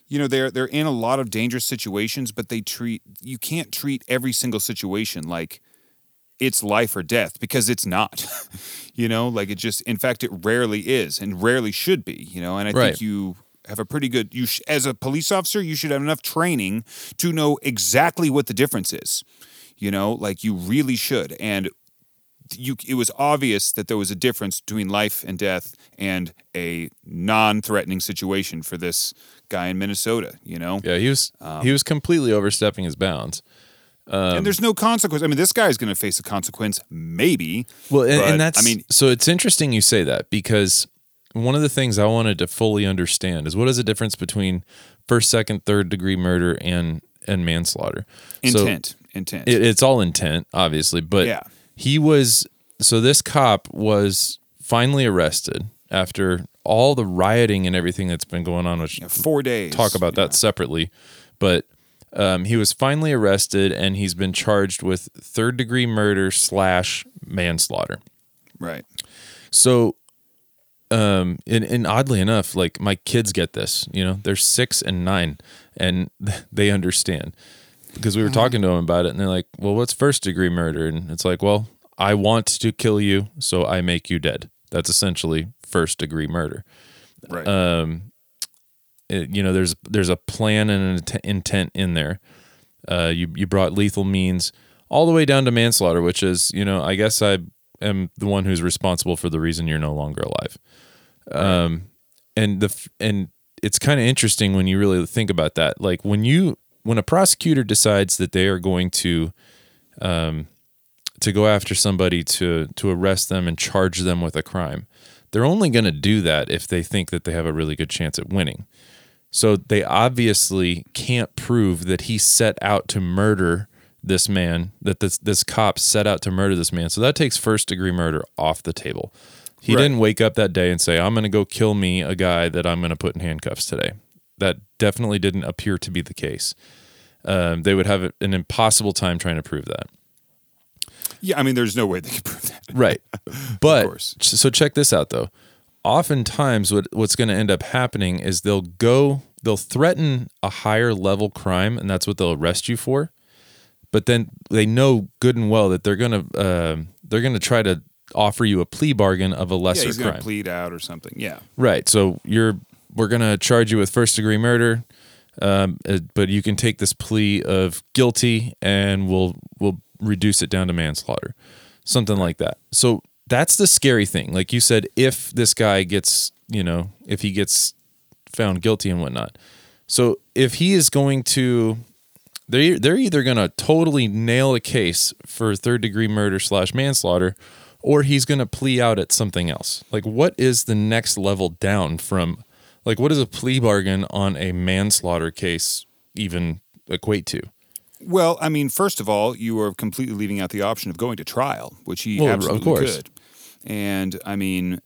You know they're they're in a lot of dangerous situations, but they treat you can't treat every single situation like it's life or death because it's not. you know, like it just in fact it rarely is and rarely should be, you know, and I Right. think you have a pretty good you sh- as a police officer, you should have enough training to know exactly what the difference is. You know, like you really should and you it was obvious that there was a difference between life and death and a non-threatening situation for this guy in Minnesota, you know? yeah, he was Um, he was completely overstepping his bounds. And there's no consequence. I mean, this guy's going to face a consequence, maybe. Well, and, But, and that's I mean- so it's interesting you say that because one of the things I wanted to fully understand is what is the difference between first, second, third degree murder and and manslaughter. So Intent, intent. it, it's all intent, obviously, but Yeah. he was so this cop was finally arrested after all the rioting and everything that's been going on, which Yeah, four days. talk about that separately. But um, he was finally arrested and he's been charged with third degree murder slash manslaughter. Right. So um, and, and oddly enough, like my kids get this. You know, they're six and nine, and they understand because we were talking to them about it, and they're like, "Well, what's first degree murder?" And it's like, "Well, I want to kill you, so I make you dead." That's essentially first degree murder. Right. Um, it- you know, there's there's a plan and an int- intent in there. Uh, you you brought lethal means all the way down to manslaughter, which is you know I guess I am the one who's responsible for the reason you're no longer alive. Um, and the and it's kind of interesting when you really think about that. Like when you when a prosecutor decides that they are going to um, to go after somebody to to arrest them and charge them with a crime, they're only going to do that if they think that they have a really good chance at winning. So they obviously can't prove that he set out to murder this man, that this this cop set out to murder this man. So that takes first degree murder off the table. He Right. didn't wake up that day and say, "I'm going to go kill me a guy that I'm going to put in handcuffs today." That definitely didn't appear to be the case. Um, they would have an impossible time trying to prove that. yeah, I mean, there's no way they could prove that. Right. But so check this out though. Oftentimes what what's going to end up happening is they'll go they'll threaten a higher level crime and that's what they'll arrest you for. But then they know good and well that they're going to uh, they're going to try to offer you a plea bargain of a lesser Yeah, he's going crime. to plead out or something. Yeah. Right. So you're we're gonna charge you with first degree murder, um, uh, but you can take this plea of guilty, and we'll we'll reduce it down to manslaughter, something like that. So that's the scary thing. Like you said, if this guy gets, you know, if he gets found guilty and whatnot. So if he is going to, they they're either going to totally nail a case for third degree murder slash manslaughter, or he's going to plea out at something else. Like what is the next level down from, like what does a plea bargain on a manslaughter case even equate to? Well, I mean, first of all, you are completely leaving out the option of going to trial, which he Well, absolutely could. And I mean,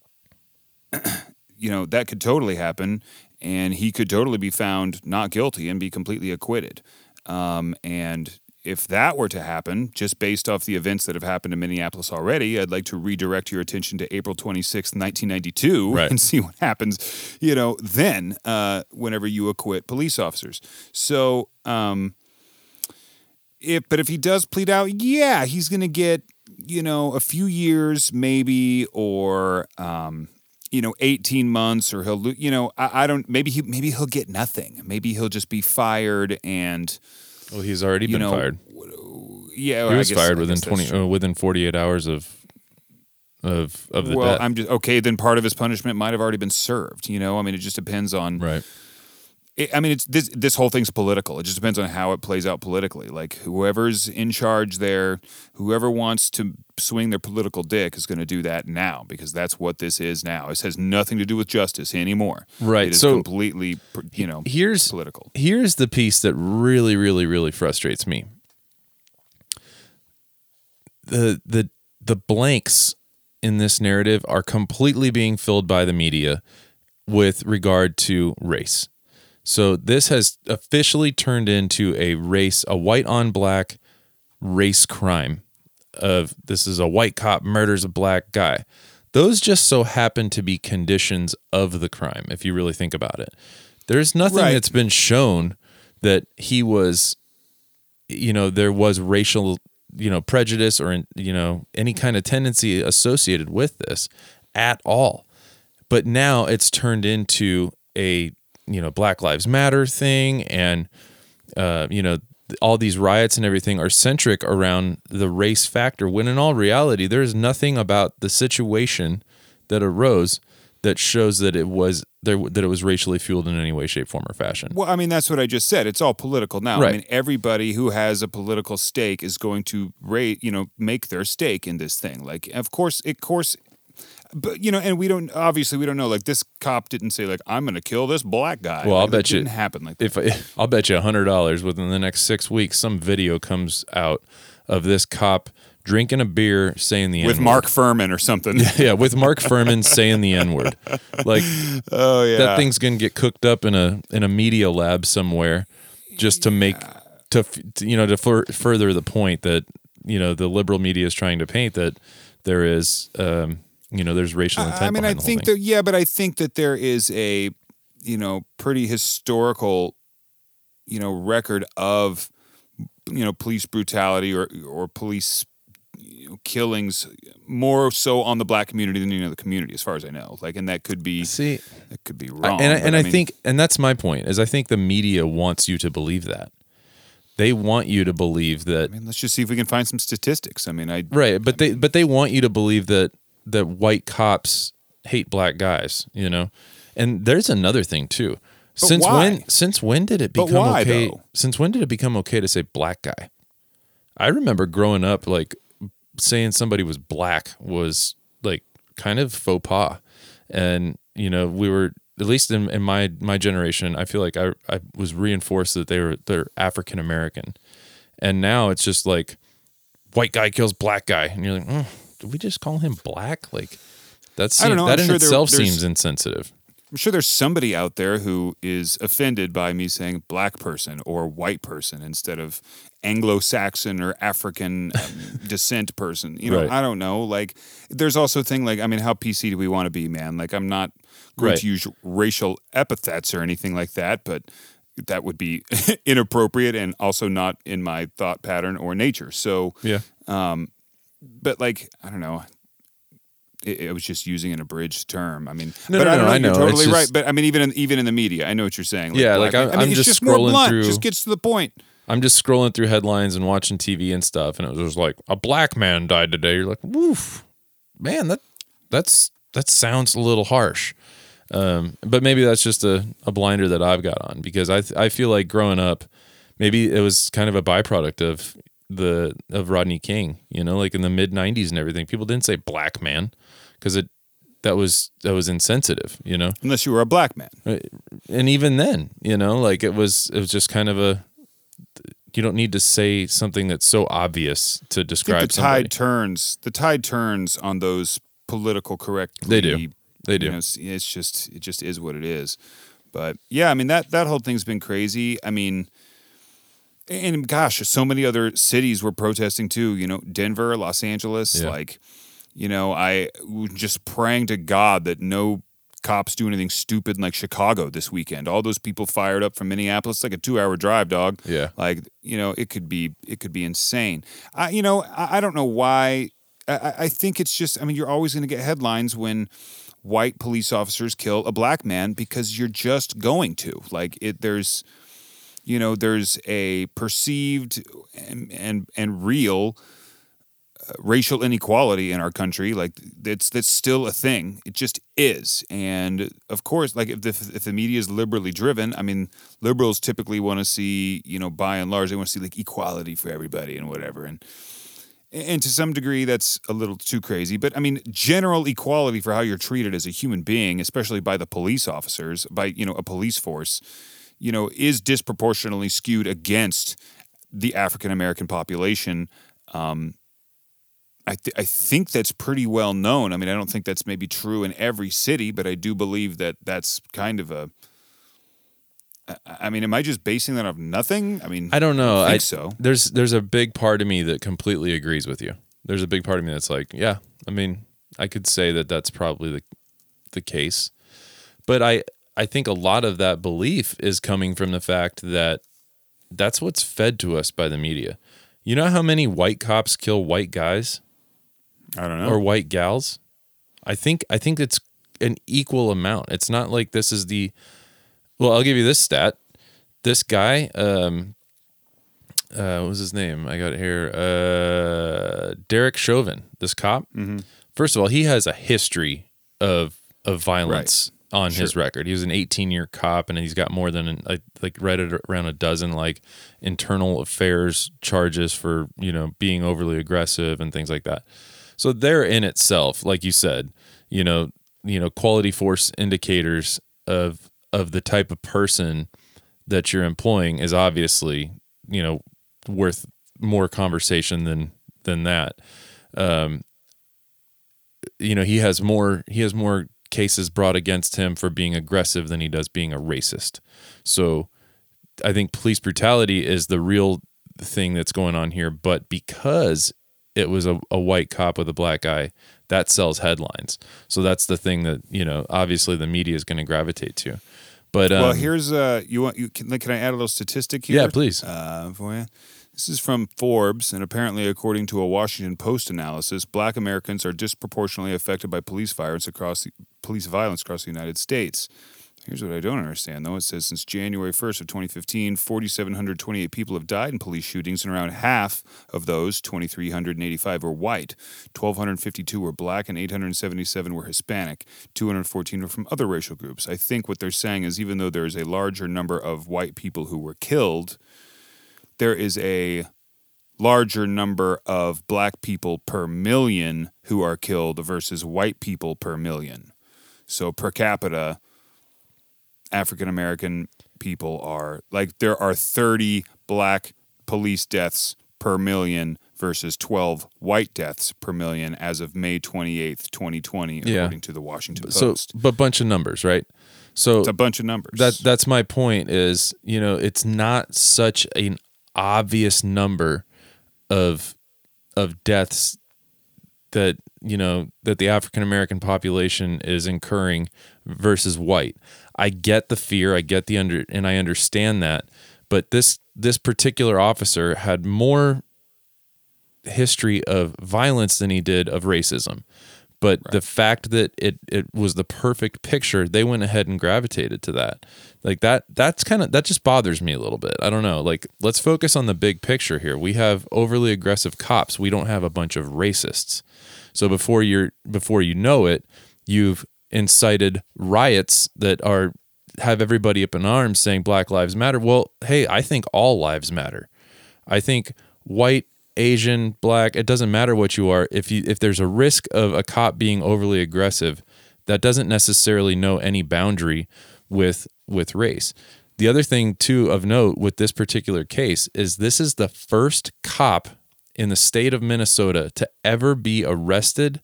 you know, that could totally happen, and he could totally be found not guilty and be completely acquitted. Um, and if that were to happen, just based off the events that have happened in Minneapolis already, I'd like to redirect your attention to April 26th, 1992, Right. and see what happens, you know, then uh, whenever you acquit police officers. So, um, if but if he does plead out, yeah, he's gonna get you know a few years maybe, or um, you know eighteen months, or he'll you know I, I don't maybe he maybe he'll get nothing. Maybe he'll just be fired and Well, he's already been know fired. yeah He I was guess- fired within twenty uh, within forty eight hours of of of the well, death. I'm just okay. Then part of his punishment might have already been served. You know, I mean, it just depends on right. It, I mean, it's this this whole thing's political. It just depends on how it plays out politically. Like whoever's in charge there, whoever wants to swing their political dick is going to do that now because that's what this is now. This has nothing to do with justice anymore. Right, It is so- completely, you know, Here's political. here's the piece that really really really frustrates me the the the blanks in this narrative are completely being filled by the media with regard to race so this has officially turned into a race a white on black race crime of this is a white cop murders a black guy. Those just so happen to be conditions of the crime if you really think about it. There's nothing Right. that's been shown that he was you know there was racial you know prejudice or you know any kind of tendency associated with this at all. But now it's turned into a you know black lives matter thing and uh, you know all these riots and everything are centric around the race factor when in all reality there's nothing about the situation that arose that shows that it was there that it was racially fueled in any way shape form or fashion Well, I mean, that's what I just said. It's all political now. Right. I mean, everybody who has a political stake is going to rate, you know, make their stake in this thing. Like, of course, it, of course, but you know, and we don't obviously we don't know. Like, this cop didn't say like I'm going to kill this black guy. Well, I'll Like, bet you- it didn't happen like that. if I, I'll bet you a hundred dollars within the next six weeks, some video comes out of this cop drinking a beer, saying the with N-word. With Mark Fuhrman or something. yeah, with Mark Fuhrman saying the N word. Like oh yeah, that thing's gonna get cooked up in a in a media lab somewhere, just to make to, to you know to fur, further the point that you know the liberal media is trying to paint that there is um, you know there's racial intent. I mean, I think that yeah, but I think that there is a you know pretty historical you know record of you know police brutality or or police you know, killings more so on the black community than any other community, as far as I know. Like, and that could be see, that could be I- wrong. and I, and I, mean, think and that's my point is I think the media wants you to believe that they want you to believe that I mean, let's just see if we can find some statistics. I mean, I right, but they but they want you to believe that that white cops hate black guys, you know, and there's another thing too. But since why? when? Since when did it become why, okay? though? Since when did it become okay to say black guy? I remember growing up, like saying somebody was black was like kind of faux pas, and you know we were at least in, in my my generation. I feel like I I was reinforced that they were they're African American, and now it's just like white guy kills black guy, and you're like, oh, did we just call him black? Like that's I don't know. that I'm in sure itself there's- seems insensitive. I'm sure there's somebody out there who is offended by me saying black person or white person instead of Anglo-Saxon or African um, descent person. You know, Right. I don't know. Like, there's also a thing like, I mean, how PC do we want to be, man? Like, I'm not going Right. to use racial epithets or anything like that, but that would be inappropriate and also not in my thought pattern or nature. So, Yeah. But like, I don't know. It, it was just using an abridged term. I mean, No, but no, I don't no, know. I You're totally It's right. But I mean, even in, even in the media, I know what you're saying. Yeah, like, I'm- I mean, I'm it's just more scrolling blunt. through- Just gets to the point. I'm just scrolling through headlines and watching TV and stuff, and it was just like a black man died today. You're like, woof, man, that that's that sounds a little harsh. Um, but maybe that's just a, a blinder that I've got on because I I feel like growing up, maybe it was kind of a byproduct of the of Rodney King. You know, like in the mid '90s and everything, people didn't say black man because it that was that was insensitive. You know, Unless you were a black man. and even then, you know, like it was it was just kind of a you don't need to say something that's so obvious to describe the somebody. tide turns. The tide turns on those political correct. They do. They do. You know, it's, it's just it just is what it is. But yeah, I mean that that whole thing's been crazy. I mean, and gosh, so many other cities were protesting too. You know, Denver, Los Angeles. Yeah. Like, you know, I was just praying to God that no cops do anything stupid in like Chicago this weekend. All those people fired up from Minneapolis. Like a two-hour drive, dog. Yeah. Like you know, it could be it could be insane. I you know I, I don't know why. I- I, I think it's just. I mean, you're always going to get headlines when white police officers kill a black man because you're just going to like it. There's you know there's a perceived and and, and real uh, racial inequality in our country like that's that's still a thing. It just is. And of course like if the, if the media is liberally driven i mean liberals typically want to see you know by and large they want to see like equality for everybody and whatever. And and to some degree that's a little too crazy. But i mean general equality for how you're treated as a human being especially by the police officers by you know a police force you know is disproportionately skewed against the african american population um, I, th- I think that's pretty well known. I mean, I don't think that's maybe true in every city, but I do believe that that's kind of a. I mean, am I just basing that off nothing? I mean, I don't know. I think I so. There's there's a big part of me that completely agrees with you. There's a big part of me that's like, yeah. I mean, I could say that that's probably the the case, but I I think a lot of that belief is coming from the fact that that's what's fed to us by the media. You know how many white cops kill white guys? I don't know. or white gals. I think I think it's an equal amount. It's not like this is the well, I'll give you this stat. This guy, um uh what was his name? I got it here. Uh Derek Chauvin, this cop. First of all, he has a history of of violence on his record. He was an 18 year cop, and he's got more than an, like like right around a dozen like internal affairs charges for you know being overly aggressive and things like that. So there in itself, like you said, you know, you know, quality force indicators of of the type of person that you're employing is obviously, you know, worth more conversation than than that. Um, you know, he has more he has more cases brought against him for being aggressive than he does being a racist. So I think police brutality is the real thing that's going on here, but because it was a, a white cop with a black guy, that sells headlines. So that's the thing that you know obviously the media is going to gravitate to. But um, well, here's uh, you want you can, can I add a little statistic here? Yeah, please. Uh, for you. This is from Forbes, and apparently, according to a Washington Post analysis, Black Americans are disproportionately affected by police violence across the, police violence across the United States. Here's what I don't understand, though. It says since January 1st of 2015, 4,728 people have died in police shootings, and around half of those, 2,385, were white. 1,252 were black, and 877 were Hispanic. 214 were from other racial groups. I think what they're saying is even though there is a larger number of white people who were killed, there is a larger number of black people per million who are killed versus white people per million. So per capita, African American people are like there are 30 black police deaths per million versus 12 white deaths per million as of May 28th, 2020 Yeah. according to the Washington Post. so but bunch of numbers, right? So it's a bunch of numbers. that that's my point is you know it's not such an obvious number of of deaths that you know that the African American population is incurring versus white. I get the fear, I get the under and I understand that, but this this particular officer had more history of violence than he did of racism. But the fact that it it was the perfect picture, they went ahead and gravitated to that. Like that that's kind of that just bothers me a little bit. I don't know. Like let's focus on the big picture here. We have overly aggressive cops. We don't have a bunch of racists. So hmm. before you're before you know it, you've incited riots that are have everybody up in arms saying Black Lives Matter. Well, hey, I think all lives matter. I think white, Asian, black, it doesn't matter what you are. If you if there's a risk of a cop being overly aggressive, that doesn't necessarily know any boundary with with race. The other thing too of note with this particular case is this is the first cop in the state of Minnesota to ever be arrested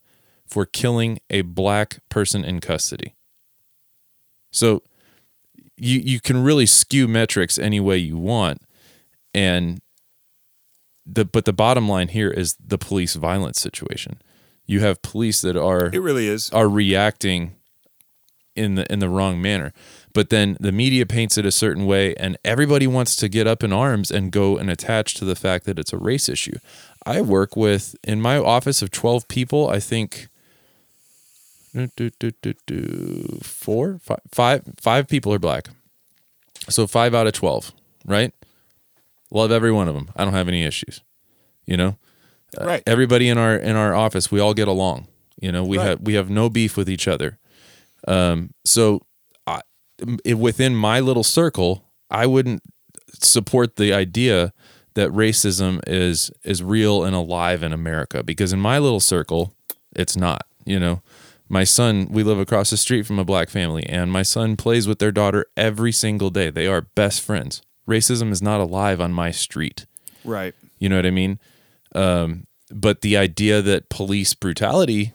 for killing a black person in custody. So you you can really skew metrics any way you want and the but the bottom line here is the police violence situation. You have police that are it really is. are reacting in the in the wrong manner. But then the media paints it a certain way and everybody wants to get up in arms and go and attach to the fact that it's a race issue. I work with in my office of 12 people, I think do, do, do, do, do, four, five, five, five people are black. So five out of 12, right? Love every one of them. I don't have any issues. You know, right. everybody in our in our office we all get along you know we Right. have we have no beef with each other um so I, within my little circle i wouldn't support the idea that racism is is real and alive in america because in my little circle it's not you know my son we live across the street from a black family and my son plays with their daughter every single day they are best friends racism is not alive on my street right. you know what I mean? Um, but the idea that police brutality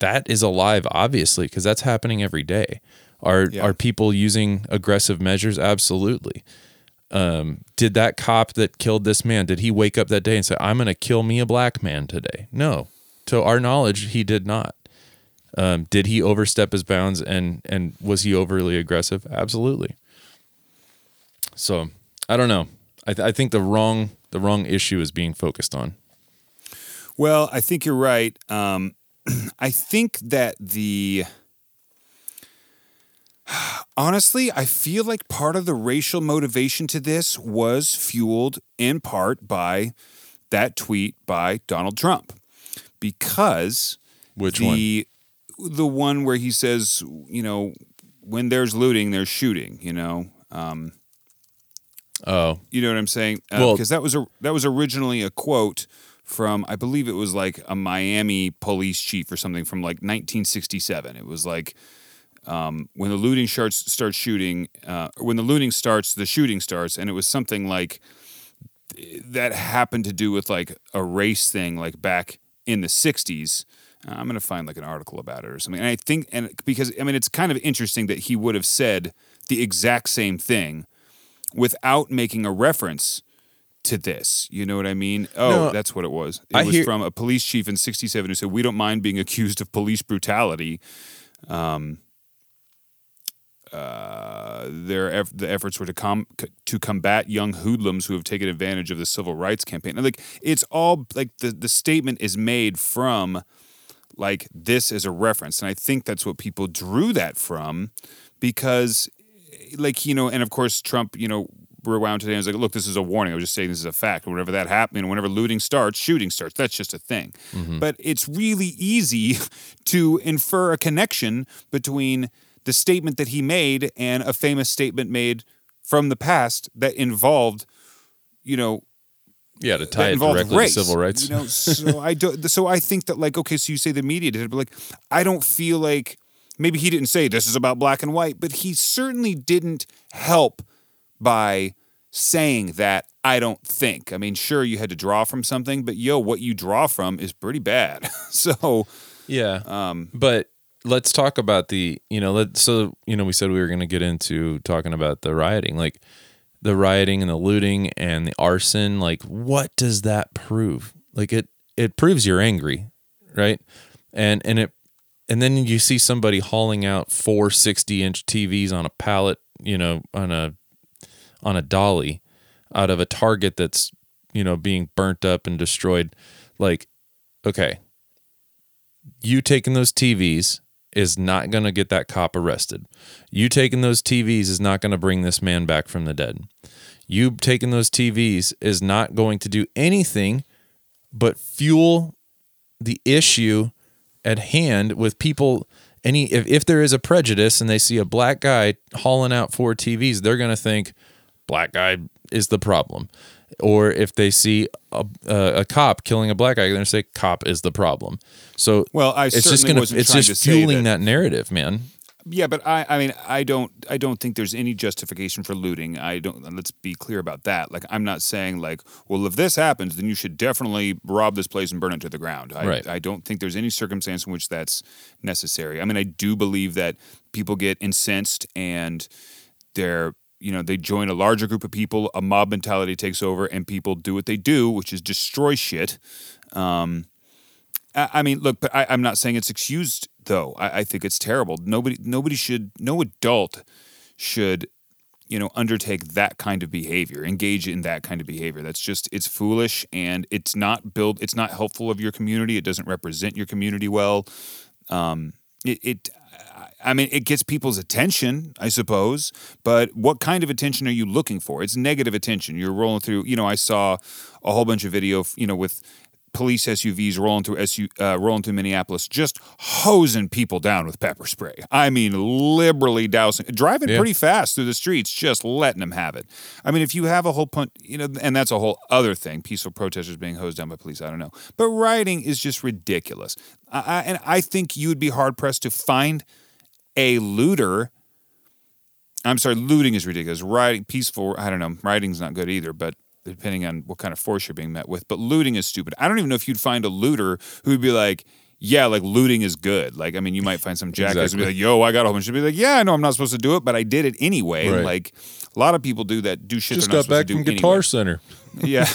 that is alive, obviously, because that's happening every day. Are Yeah. are people using aggressive measures? Absolutely. Um, did that cop that killed this man? Did he wake up that day and say, "I'm going to kill me a black man today"? No. To our knowledge, he did not. Um, did he overstep his bounds and and was he overly aggressive? Absolutely. So I don't know. I, th- I think the wrong the wrong issue is being focused on. Well, I think you're right. Um, I think that the honestly, I feel like part of the racial motivation to this was fueled in part by that tweet by Donald Trump, because Which the the one where he says, you know, when there's looting, there's shooting. You know. Um, Oh, you know what I'm saying? Well- Because that was a that was originally a quote from I believe it was like a Miami police chief or something from like 1967. It was like um, when the looting starts starts shooting, uh, when the looting starts, the shooting starts, and it was something like that happened to do with like a race thing, like back in the 60s. Uh, I'm gonna find like an article about it or something. And I think, and because I mean, it's kind of interesting that he would have said the exact same thing without making a reference to this. You know what I mean? Oh, No, that's what it was. It I was hear- from a police chief in 67 who said, We don't mind being accused of police brutality. Um, uh, their eff- the efforts were to com- to combat young hoodlums who have taken advantage of the civil rights campaign. And like it's all like the the statement is made from like this as a reference, and I think that's what people drew that from because like you know, and of course Trump, you know, rewound today and was like, "Look, this is a warning. I was just saying this is a fact. Whenever that happens, you know, whenever looting starts, shooting starts. That's just a thing." Mm-hmm. But it's really easy to infer a connection between the statement that he made and a famous statement made from the past that involved, you know, Yeah, to tie it directly race, to civil rights. You know, so I do, so I think that like okay, so you say the media did it, but like I don't feel like maybe he didn't say this is about black and white, but he certainly didn't help by saying that I don't think. I mean, sure you had to draw from something, but yo, what you draw from is pretty bad. so Yeah. um But let's talk about the, you know, let so you know, we said we were going to get into talking about the rioting, like the rioting and the looting and the arson, like what does that prove? Like it it proves you're angry, right? And and it and then you see somebody hauling out four 60 inch TVs on a pallet, you know, on a on a dolly out of a target that's, you know, being burnt up and destroyed. Like, okay, you taking those TVs is not going to get that cop arrested. You taking those TVs is not going to bring this man back from the dead. You taking those TVs is not going to do anything but fuel the issue at hand with people any if, if there is a prejudice and they see a black guy hauling out four TVs, they're going to think black guy is the problem. Or if they see a, a, a cop killing a black guy, they're going to say cop is the problem. So Well, I it's just gonna it's just fueling that- that narrative, man. Yeah, but I, I mean, I don't, I don't think there's any justification for looting. I don't. Let's be clear about that. Like, I'm not saying like, well, if this happens, then you should definitely rob this place and burn it to the ground. I, Right. I don't think there's any circumstance in which that's necessary. I mean, I do believe that people get incensed and they're, you know, they join a larger group of people. A mob mentality takes over, and people do what they do, which is destroy shit. Um, I mean, look, but I, I'm not saying it's excused though. I, I think it's terrible. Nobody, nobody should, no adult should, you know, undertake that kind of behavior, engage in that kind of behavior. That's just, it's foolish and it's not built, it's not helpful of your community. It doesn't represent your community well. Um, it, it, I mean, it gets people's attention, I suppose, but what kind of attention are you looking for? It's negative attention. You're rolling through, you know, I saw a whole bunch of video, you know, with police SUVs rolling through SU, uh, rolling through Minneapolis, just hosing people down with pepper spray. I mean, liberally dousing, driving Yeah. pretty fast through the streets, just letting them have it. I mean, if you have a whole punch, you know, and that's a whole other thing. Peaceful protesters being hosed down by police. I don't know, but rioting is just ridiculous. I, I, and I think you would be hard pressed to find a looter. I'm sorry, looting is ridiculous. Rioting, peaceful, I don't know. Rioting's not good either, but depending on what kind of force you're being met with. But looting is stupid. I don't even know if you'd find a looter who would be like, yeah, like looting is good. Like, I mean, you might find some jackass who'd be like, yo, I got a whole bunch of be like, yeah, I know I'm not supposed to do it, but I did it anyway. Right. Like, a lot of people do that, do shit Just got back from Guitar anyway. Center. Yeah.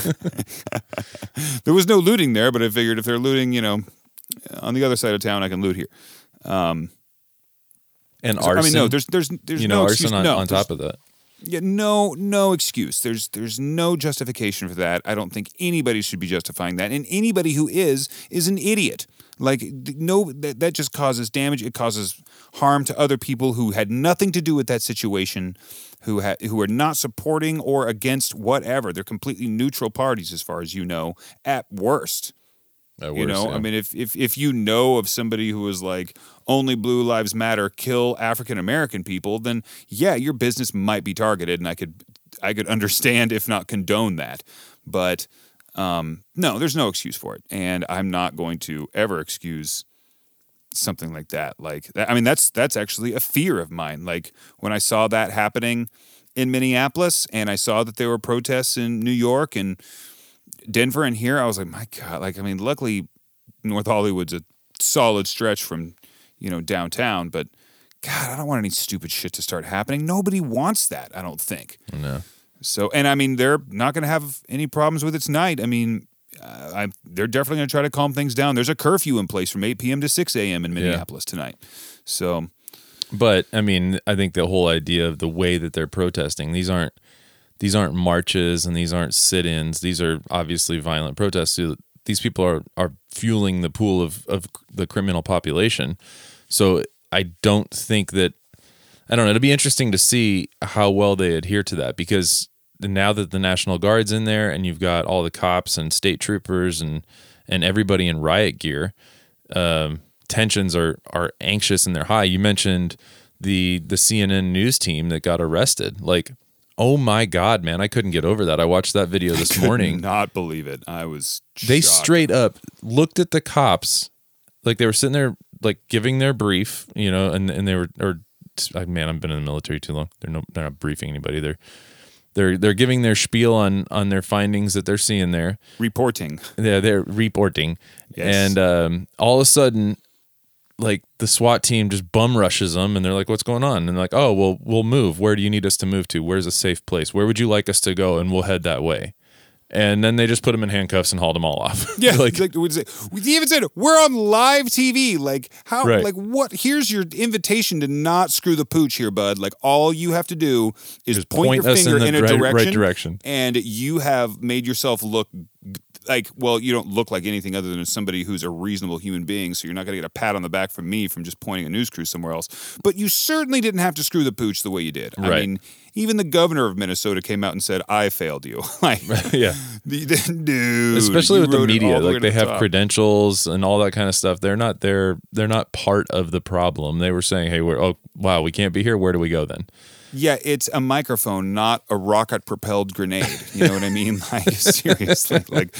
there was no looting there, but I figured if they're looting, you know, on the other side of town, I can loot here. Um, And so, arson. I mean, no, there's there's there's you know, no arson excuse. on, no, on top of that. Yeah, no, no excuse. There's there's no justification for that. I don't think anybody should be justifying that, and anybody who is is an idiot. Like no, that, that just causes damage. It causes harm to other people who had nothing to do with that situation, who ha- who are not supporting or against whatever. They're completely neutral parties, as far as you know, at worst. You know, yeah. I mean, if, if if you know of somebody who is like only Blue Lives Matter, kill African American people, then yeah, your business might be targeted, and I could I could understand if not condone that, but um, no, there's no excuse for it, and I'm not going to ever excuse something like that. Like I mean, that's that's actually a fear of mine. Like when I saw that happening in Minneapolis, and I saw that there were protests in New York and Denver and here, I was like, my God, like, I mean, luckily North Hollywood's a solid stretch from, you know, downtown, but God, I don't want any stupid shit to start happening. Nobody wants that, I don't think. no. So, and I mean, they're not going to have any problems with it tonight. I mean, uh, I, they're definitely going to try to calm things down. There's a curfew in place from 8 p.m. to 6 a.m. in Minneapolis tonight. So, But I mean, I think the whole idea of the way that they're protesting these aren't these aren't marches and these aren't sit-ins. These are obviously violent protests. These people are are fueling the pool of of the criminal population. So I don't think that I don't know. It'll be interesting to see how well they adhere to that because now that the National Guard's in there and you've got all the cops and state troopers and and everybody in riot gear, um, tensions are are anxious and they're high. You mentioned the the CNN news team that got arrested. Like, oh my god, man, I couldn't get over that. I watched that video this morning. I not believe it. I was. They shocked. straight up looked at the cops like they were sitting there like giving their brief, you know, and and they were or man, I've been in the military too long. They're no they're not briefing anybody. They're they're they're giving their spiel on on their findings that they're seeing there. reporting. Yeah, they're reporting, Yes. and um, all of a sudden, like the SWAT team just bum rushes them, and they're like, "What's going on?" And they're like, "Oh, well, we'll move. Where do you need us to move to? Where's a safe place? Where would you like us to go?" And we'll head that way. And then they just put them in handcuffs and hauled them all off. Yeah, like like, we even said we're on live TV. Like how? Right. Like what? Here's your invitation to not screw the pooch here, bud. Like all you have to do is point, point your finger in in, a right- right direction, direction. and you have made yourself look like well, you don't look like anything other than somebody who's a reasonable human being. So you're not going to get a pat on the back from me from just pointing a news crew somewhere else. But you certainly didn't have to screw the pooch the way you did. I Right. mean, even the governor of Minnesota came out and said, "I failed you." like, yeah. dude, especially with the media like they the have top. credentials and all that kind of stuff they're not they're they're not part of the problem they were saying hey we're oh wow we can't be here where do we go then Yeah, it's a microphone, not a rocket propelled grenade. You know what I mean? Like seriously, like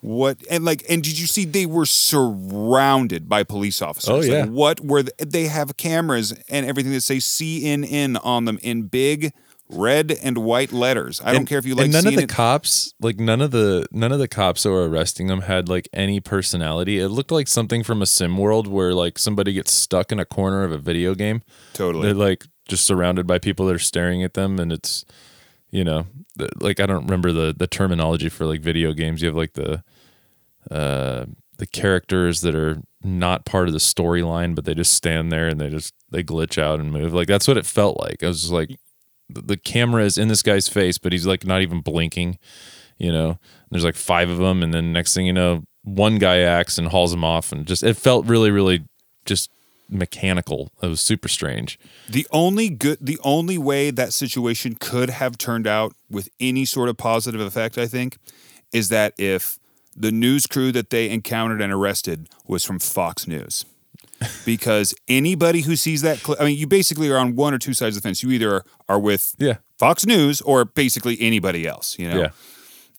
what? And like, and did you see they were surrounded by police officers? Oh, Like, yeah. what were the, they have cameras and everything that say CNN on them in big red and white letters. I don't care if you like and none CNN. of the cops like none of the none of the cops that were arresting them had like any personality it looked like something from a sim world where like somebody gets stuck in a corner of a video game totally. they're like just surrounded by people that are staring at them and it's you know like i don't remember the the terminology for like video games. You have like the uh the characters that are not part of the storyline but they just stand there and they just they glitch out and move. Like that's what it felt like. I was just like the, the camera is in this guy's face but he's like not even blinking you know? There's like five of them and then next thing you know one guy acts and hauls him off and just it felt really really just mechanical it was super strange The only good, the only way that situation could have turned out with any sort of positive effect, I think, is that if the news crew that they encountered and arrested was from Fox News. Because anybody who sees that clip, I mean, you basically are on one or two sides of the fence. You either are with Yeah. Fox News or basically anybody else, you know? Yeah.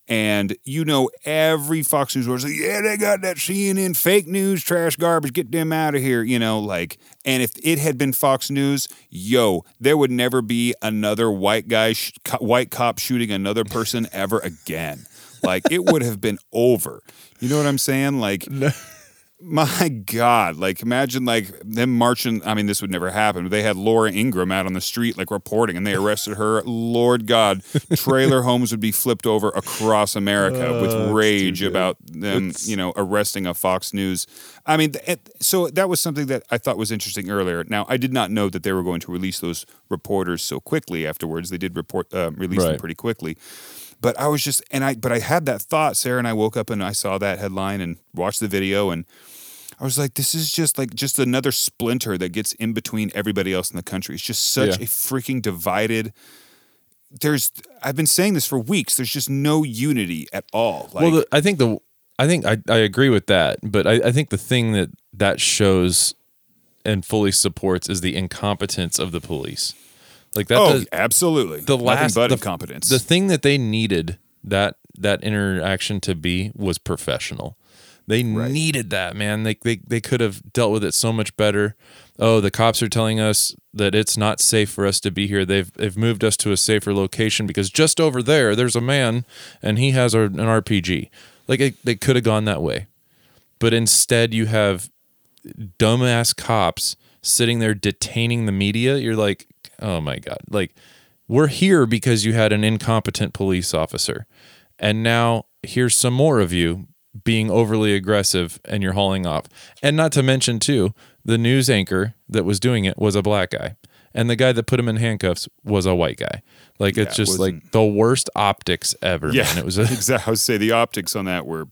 And you know, every Fox News was like, yeah, they got that CNN fake news, trash garbage, get them out of here, you know, like, and if it had been Fox News, yo, there would never be another white guy, sh- white cop shooting another person ever again. Like, it would have been over. You know what I'm saying? Like, my God, like imagine like them marching. I mean, this would never happen, but they had Laura Ingraham out on the street like reporting and they arrested her. Lord God, trailer homes would be flipped over across America with rage about them, you know, arresting a Fox News. I mean, it, so that was something that I thought was interesting earlier. Now, I did not know that they were going to release those reporters so quickly afterwards. They did report uh, release them pretty quickly. But I was just, and I, but I had that thought, Sarah, and I woke up and I saw that headline and watched the video, and I was like, this is just like just another splinter that gets in between everybody else in the country. It's just such Yeah. a freaking divided. There's, I've been saying this for weeks. There's just no unity at all. Like, well, the, I think the I think I, I agree with that, but I, I think the thing that that shows and fully supports is the incompetence of the police. Like that. oh, does- absolutely. the Nothing last but the, incompetence. The thing that they needed that that interaction to be was professional. They needed that, man. They, they they could have dealt with it so much better. Oh, the cops are telling us that it's not safe for us to be here. They've they've moved us to a safer location because just over there there's a man and he has a, an RPG. Like it, they could have gone that way, but instead you have dumbass cops sitting there detaining the media. You're like, oh my god, like we're here because you had an incompetent police officer. And now here's some more of you being overly aggressive and you're hauling off. And not to mention, too, the news anchor that was doing it was a black guy. And the guy that put him in handcuffs was a white guy. Like Yeah, it's it just like the worst optics ever. Yeah, man. It was a, exactly. I would say the optics on that were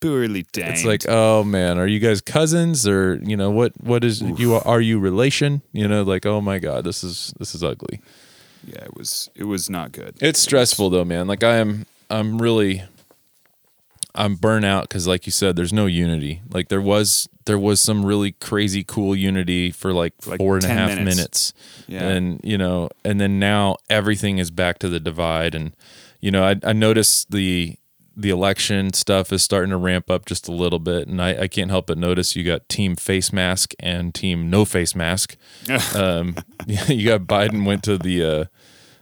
poorly dang. It's like, oh man, are you guys cousins or you know what? What is you are you relation? You know, like oh my god, this is this is ugly. yeah, it was it was not good. It's stressful though, man. Like I am, I'm really, I'm burnt out because, like you said, there's no unity. Like there was, there was some really crazy cool unity for like, like four and a 10 half minutes. minutes, Yeah. and you know, and then now everything is back to the divide, and you know, I, I noticed the the election stuff is starting to ramp up just a little bit, and I, I can't help but notice you got team face mask and team no face mask. um, you got Biden went to the uh,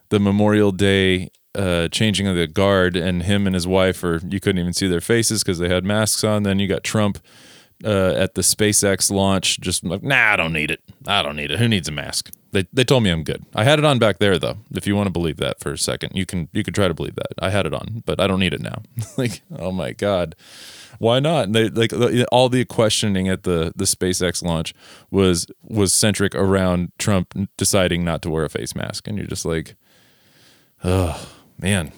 the Memorial Day uh, changing of the guard, and him and his wife, or you couldn't even see their faces because they had masks on. Then you got Trump uh, at the SpaceX launch, just like, nah, I don't need it. I don't need it. Who needs a mask? They they told me I'm good. I had it on back there though. If you want to believe that for a second, you can you can try to believe that. I had it on, but I don't need it now. like, oh my god. Why not? And They like all the questioning at the the SpaceX launch was was centric around Trump deciding not to wear a face mask, and you're just like, oh man,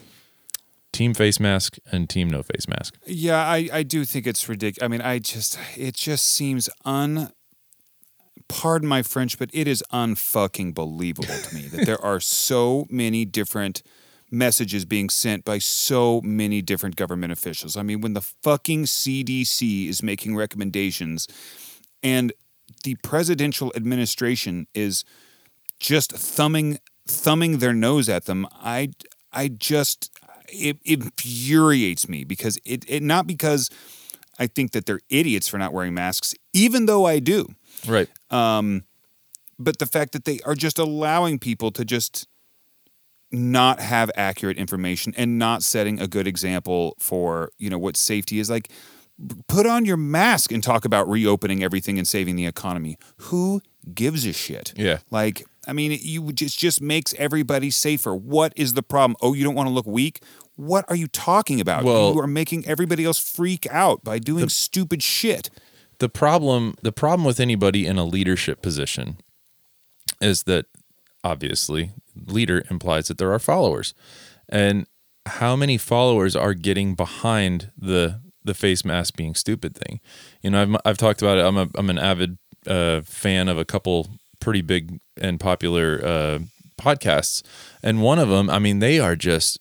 team face mask and team no face mask. Yeah, I, I do think it's ridiculous. I mean, I just it just seems un pardon my French, but it is unfucking believable to me that there are so many different messages being sent by so many different government officials. I mean, when the fucking CDC is making recommendations and the presidential administration is just thumbing thumbing their nose at them, I I just it infuriates me because it, it not because I think that they're idiots for not wearing masks, even though I do, Right. Um, but the fact that they are just allowing people to just not have accurate information and not setting a good example for you know what safety is like put on your mask and talk about reopening everything and saving the economy. Who gives a shit? Yeah. like i mean it, you just just makes everybody safer. What is the problem? Oh you don't want to look weak what are you talking about? Well- you are making everybody else freak out by doing stupid shit. The problem the problem with anybody in a leadership position is that obviously leader implies that there are followers. And how many followers are getting behind the the face mask being stupid thing? You know i've, I've talked about it. I'm, a, I'm an avid uh, fan of a couple pretty big and popular uh, podcasts. And one of them i mean they are just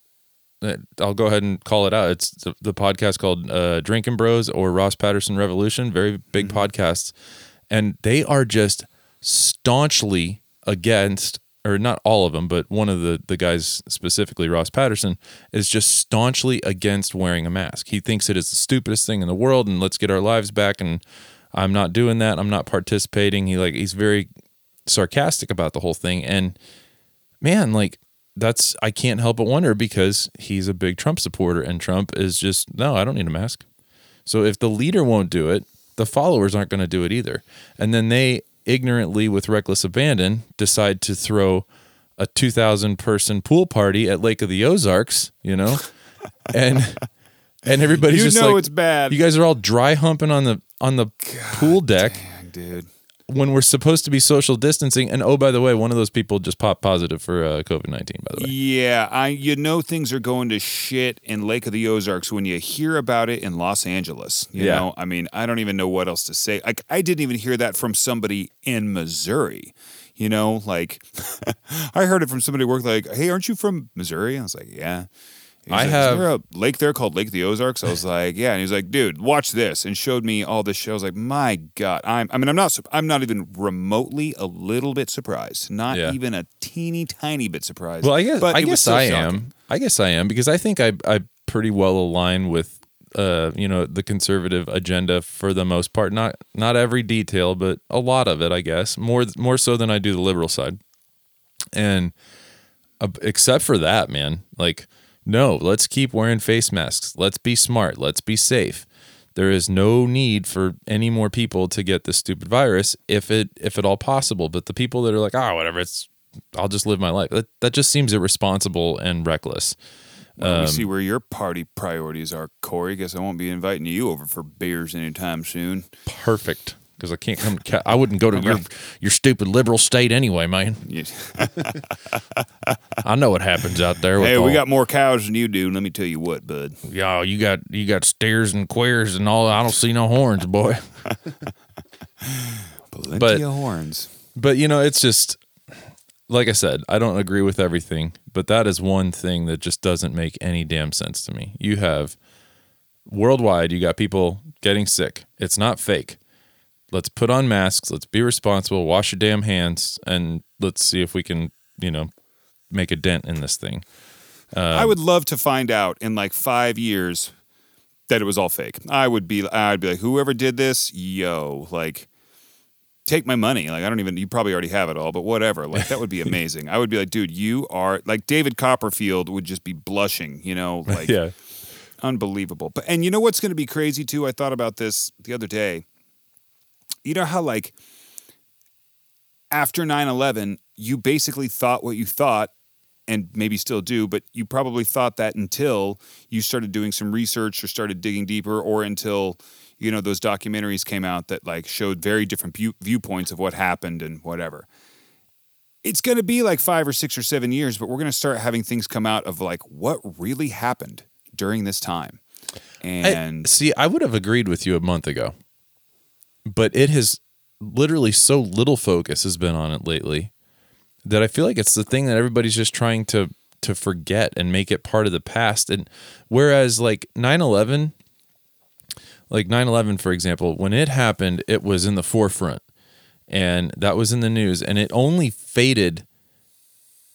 I'll go ahead and call it out. It's the, the podcast called uh, Drinking Bros or Ross Patterson Revolution, very big podcasts. And they are just staunchly against, or not all of them, but one of the, the guys, specifically Ross Patterson, is just staunchly against wearing a mask. He thinks it is the stupidest thing in the world and let's get our lives back. And I'm not doing that. I'm not participating. He like, he's very sarcastic about the whole thing. And man, like that's I can't help but wonder because he's a big Trump supporter and Trump is just no, I don't need a mask. So if the leader won't do it, the followers aren't going to do it either. And then they ignorantly with reckless abandon decide to throw a 2000 person pool party at Lake of the Ozarks, you know? and and everybody's you just know like it's bad you guys are all dry humping on the on the pool deck Dang, dude when we're supposed to be social distancing. And oh, by the way, one of those people just popped positive for uh, COVID nineteen. By the way, Yeah, I you know things are going to shit in Lake of the Ozarks when you hear about it in Los Angeles. You Yeah. know, I mean, I don't even know what else to say. Like I didn't even hear that from somebody in Missouri. You know, like I heard it from somebody who worked like, "Hey, aren't you from Missouri?" I was like, "Yeah." He's I like, have- there a lake there called Lake the Ozarks? I was like, "Yeah." And he was like, "Dude, watch this," and showed me all this shit. I was like, "My God!" I'm. I mean, I'm not. I'm not even remotely a little bit surprised. Not Yeah. even a teeny tiny bit surprised. Well, I guess But I guess still I shocking. am. I guess I am because I think I I pretty well align with uh you know the conservative agenda for the most part. Not not every detail, but a lot of it. I guess more more so than I do the liberal side. And uh, except for that, man, like no, let's keep wearing face masks. Let's be smart. Let's be safe. There is no need for any more people to get this stupid virus if it if at all possible. But the people that are like, ah, whatever, it's I'll just live my life. That that just seems irresponsible and reckless. Well, Um, we see where your party priorities are, Cory. Guess I won't be inviting you over for beers anytime soon. Perfect. Because I can't come. To, I wouldn't go to your your stupid liberal state anyway, man. I know what happens out there. Hey, we all- got more cows than you do. Let me tell you what, bud. Y'all, you got you got stairs and queers and all. I don't see no horns, boy. Plenty But- of horns. But you know, it's just like I said, I don't agree with everything, but that is one thing that just doesn't make any damn sense to me. You have worldwide, you got people getting sick. It's not fake. Let's put on masks, let's be responsible, wash your damn hands, and let's see if we can, you know, make a dent in this thing. I would love to find out in like five years that it was all fake. I would be, I'd be like, whoever did this, yo, like, take my money. Like, I don't even, you probably already have it all, but whatever. Like, that would be amazing. I would be like, dude, you are like David Copperfield would just be blushing, you know, like yeah. unbelievable. But and you know what's going to be crazy too? I thought about this the other day. You know how like after 9/11, you basically thought what you thought and maybe still do, but you probably thought that until you started doing some research or started digging deeper or until you know those documentaries came out that like showed very different view- viewpoints of what happened and whatever. It's going to be like 5 or 6 or 7 years, but we're going to start having things come out of like what really happened during this time. I- And see, I would have agreed with you a month ago, but it has literally so little focus has been on it lately that I feel like it's the thing that everybody's just trying to to forget and make it part of the past. And whereas like 9/11 like 9/11 for example, when it happened, it was in the forefront and that was in the news and it only faded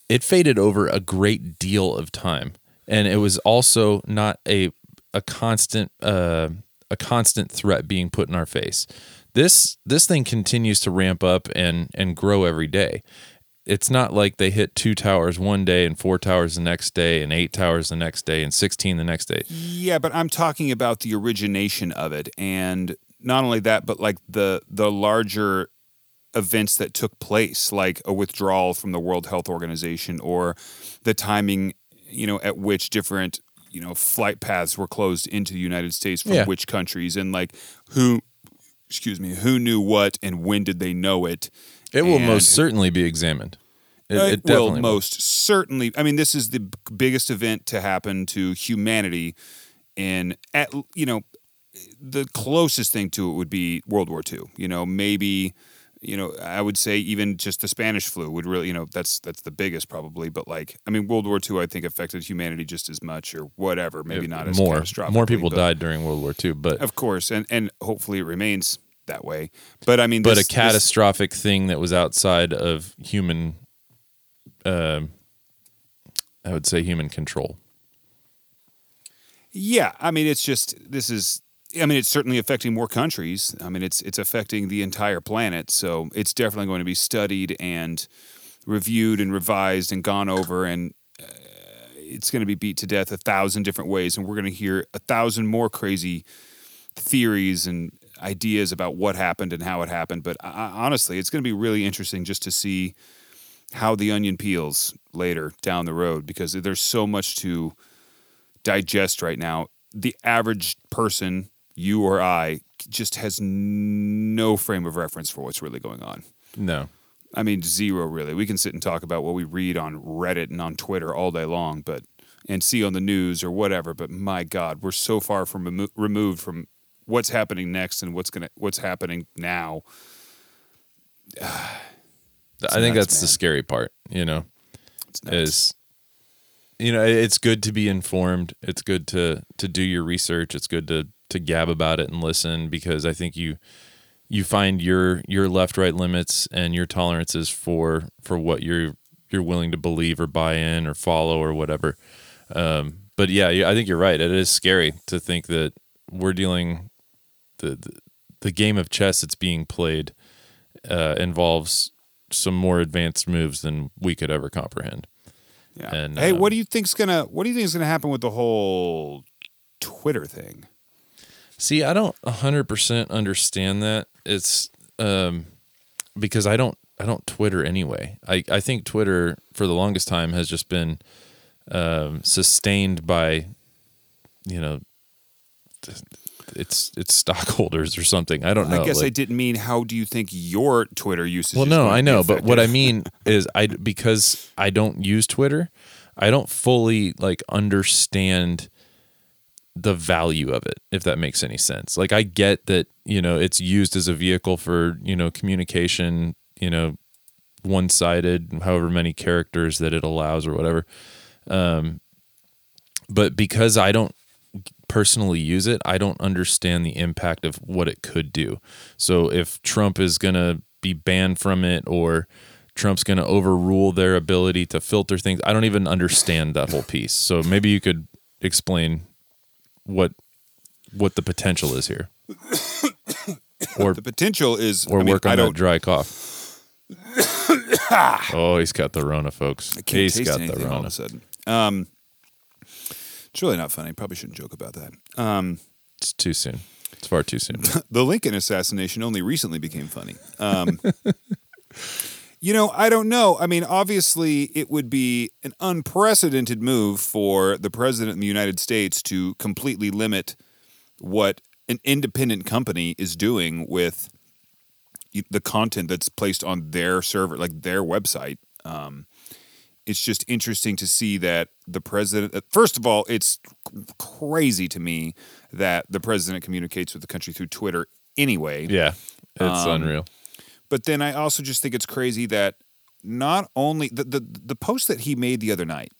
it faded over a great deal of time and it was also not a a constant uh, a constant threat being put in our face this this thing continues to ramp up and and grow every day. It's not like they hit two towers one day and four towers the next day and eight towers the next day and 16 the next day. Yeah, but I'm talking about the origination of it, and not only that, but like the the larger events that took place, like a withdrawal from the World Health Organization, or the timing, you know, at which different you know flight paths were closed into the United States from Yeah. which countries, and like who, excuse me, who knew what and when did they know it? it will And- most certainly be examined it, uh, it, it will most certainly. I mean, this is the biggest event to happen to humanity, in at you know, the closest thing to it would be World War II. You know, maybe, you know, I would say even just the Spanish flu would really, you know, that's that's the biggest probably. But like, I mean, World War II, I think affected humanity just as much, or whatever. Maybe not as more more people but- died during world war ii but of course, and and hopefully it remains that way. But I mean, but this- a this- catastrophic thing that was outside of human um i would say human control Yeah, I mean, it's just this is. I mean, it's certainly affecting more countries. I mean, it's it's affecting the entire planet. So it's definitely going to be studied and reviewed and revised and gone over, and uh, it's going to be beat to death a thousand different ways. And we're going to hear a thousand more crazy theories and ideas about what happened and how it happened. But I, honestly, it's going to be really interesting just to see how the onion peels later down the road because there's so much to digest right now. The average person, you or I, just has no frame of reference for what's really going on. no I mean, zero really. We can sit and talk about what we read on Reddit and on Twitter all day long, but and see on the news or whatever. But my God, we're so far from remo- removed from what's happening next and what's gonna what's happening now. i think nuts, that's the scary part you know is you know it's good to be informed it's good to to do your research it's good to to gab about it and listen because i think you you find your your left right limits and your tolerances for for what you're you're willing to believe or buy in or follow or whatever um but yeah i think you're right it is scary to think that we're dealing the the, the game of chess that's being played uh involves some more advanced moves than we could ever comprehend Yeah. and, hey, um, what do you think's gonna what do you think is gonna happen with the whole Twitter thing? See, I don't 100% understand that. It's um because I don't I don't Twitter anyway. I I think Twitter for the longest time has just been um, sustained by you know its its stockholders or something. I don't know. I guess like- I didn't mean how do you think your Twitter usage? well, no, I know, but what I mean is, I because I don't use Twitter, I don't fully like understand the value of it. If that makes any sense, like I get that you know it's used as a vehicle for you know communication, you know, one sided, however many characters that it allows or whatever. Um, but because I don't personally use it, I don't understand the impact of what it could do. So if Trump is going to be banned from it or Trump's going to overrule their ability to filter things, I don't even understand that whole piece. So maybe you could explain what what the potential is here. or the potential is. or I mean, work on I that don't. dry cough. oh, he's got the Rona, folks. He's got the anything all of Rona. a sudden. Um, it's really not funny. Probably shouldn't joke about that. Um, It's too soon. It's far too soon. the Lincoln assassination only recently became funny. Um, you know, I don't know. I mean, obviously, it would be an unprecedented move for the president of the United States to completely limit what an independent company is doing with the content that's placed on their server, like their website. Um, it's just interesting to see that the president, uh, first of all, it's crazy to me that the president communicates with the country through Twitter anyway. Yeah, it's Um, unreal. But then I also just think it's crazy that not only the, the the post that he made the other night.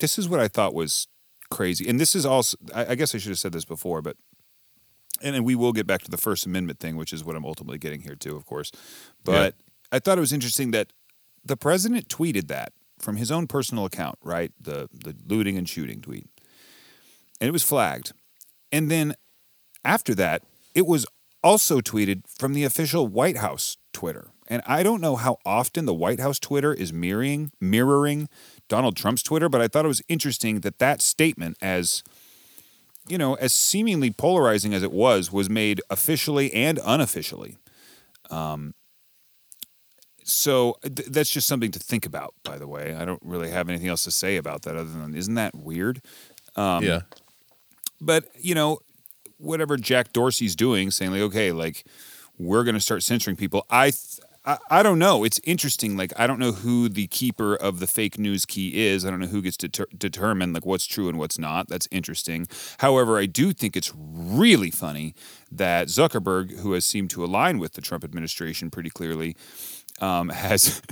This is what I thought was crazy, and this is also. I, I guess I should have said this before, but and then we will get back to the First Amendment thing, which is what I'm ultimately getting here too, of course. But I thought it was interesting that the president tweeted that from his own personal account, right? The the looting and shooting tweet, and it was flagged, and then after that, it was also tweeted from the official White House Twitter. And I don't know how often the White House Twitter is mirroring mirroring Donald Trump's Twitter, but I thought it was interesting that that statement as you know, as seemingly polarizing as it was, was made officially and unofficially. Um, so th- that's just something to think about. By the way, I don't really have anything else to say about that other than isn't that weird? Um, yeah. but you know whatever jack dorsey's doing saying like okay like we're going to start censoring people. I, th- I i don't know. It's interesting like i don't know who the keeper of the fake news key is. I don't know who gets to ter- determine like what's true and what's not. That's interesting. However i do think it's really funny that zuckerberg who has seemed to align with the trump administration pretty clearly um, has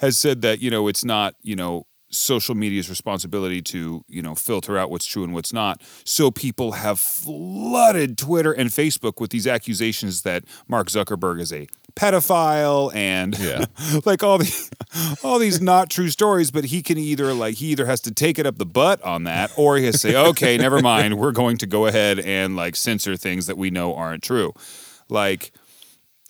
has said that you know it's not you know social media's responsibility to you know filter out what's true and what's not. So people have flooded twitter and facebook with these accusations that mark zuckerberg is a pedophile and Yeah. like all the all these not true stories but he can either like he either has to take it up the butt on that or he has to say okay never mind. We're going to go ahead and like censor things that we know aren't true. Like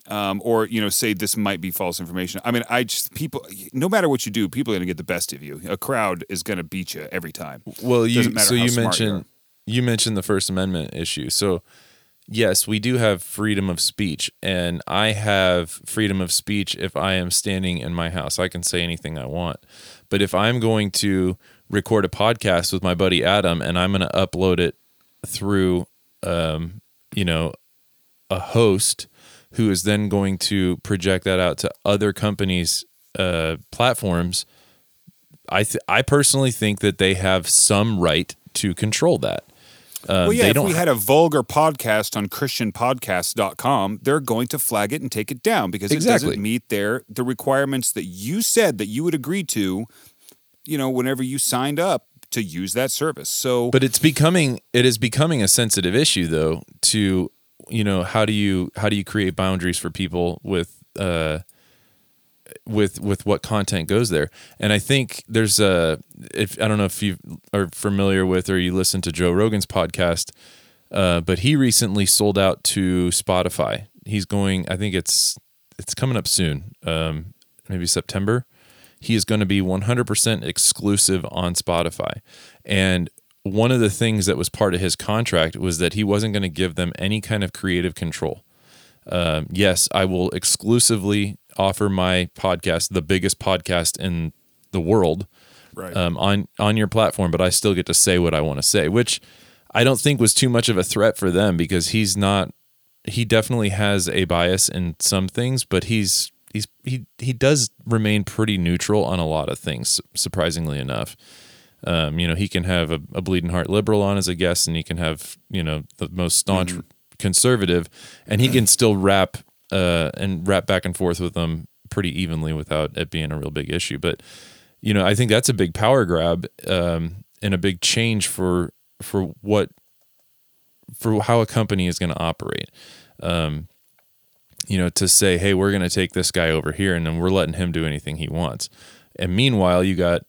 um, or you know say this might be false information. I mean, I just people. No matter what you do, people are going to get the best of you. A crowd is going to beat you every time. Well, you so you smart you mentioned you mentioned the First Amendment issue. So yes, we do have freedom of speech, and I have freedom of speech if I am standing in my house. I can say anything I want. But if I'm going to record a podcast with my buddy Adam and I'm going to upload it through, um, you know, a host who is then going to project that out to other companies' uh, platforms, I th- I personally think that they have some right to control that. Uh, well, yeah. If we had a vulgar podcast on ChristianPodcast.com, they're going to flag it and take it down because it doesn't meet their the requirements that you said that you would agree to. You know, whenever you signed up to use that service. So, but it's becoming it is becoming a sensitive issue though to you know how do you how do you create boundaries for people with uh with with what content goes there? And i think there's a if i don't know if you are familiar with or you listen to joe rogan's podcast uh but he recently sold out to spotify. He's going i think it's it's coming up soon um maybe september. He is going to be 100% exclusive on Spotify. And one of the things that was part of his contract was that he wasn't going to give them any kind of creative control. Um, yes, I will exclusively offer my podcast, the biggest podcast in the world, Right. um, on on your platform, but I still get to say what I want to say, which I don't think was too much of a threat for them because he's not. He definitely has a bias in some things, but he's he's he he does remain pretty neutral on a lot of things. Surprisingly enough, um, you know, he can have a, a bleeding heart liberal on as a guest, and he can have you know the most staunch conservative, and he can still rap uh, and rap back and forth with them pretty evenly without it being a real big issue. But you know, I think that's a big power grab um, and a big change for for what for how a company is going to operate. Um, you know, to say, hey, we're going to take this guy over here, and then we're letting him do anything he wants. And meanwhile, you got,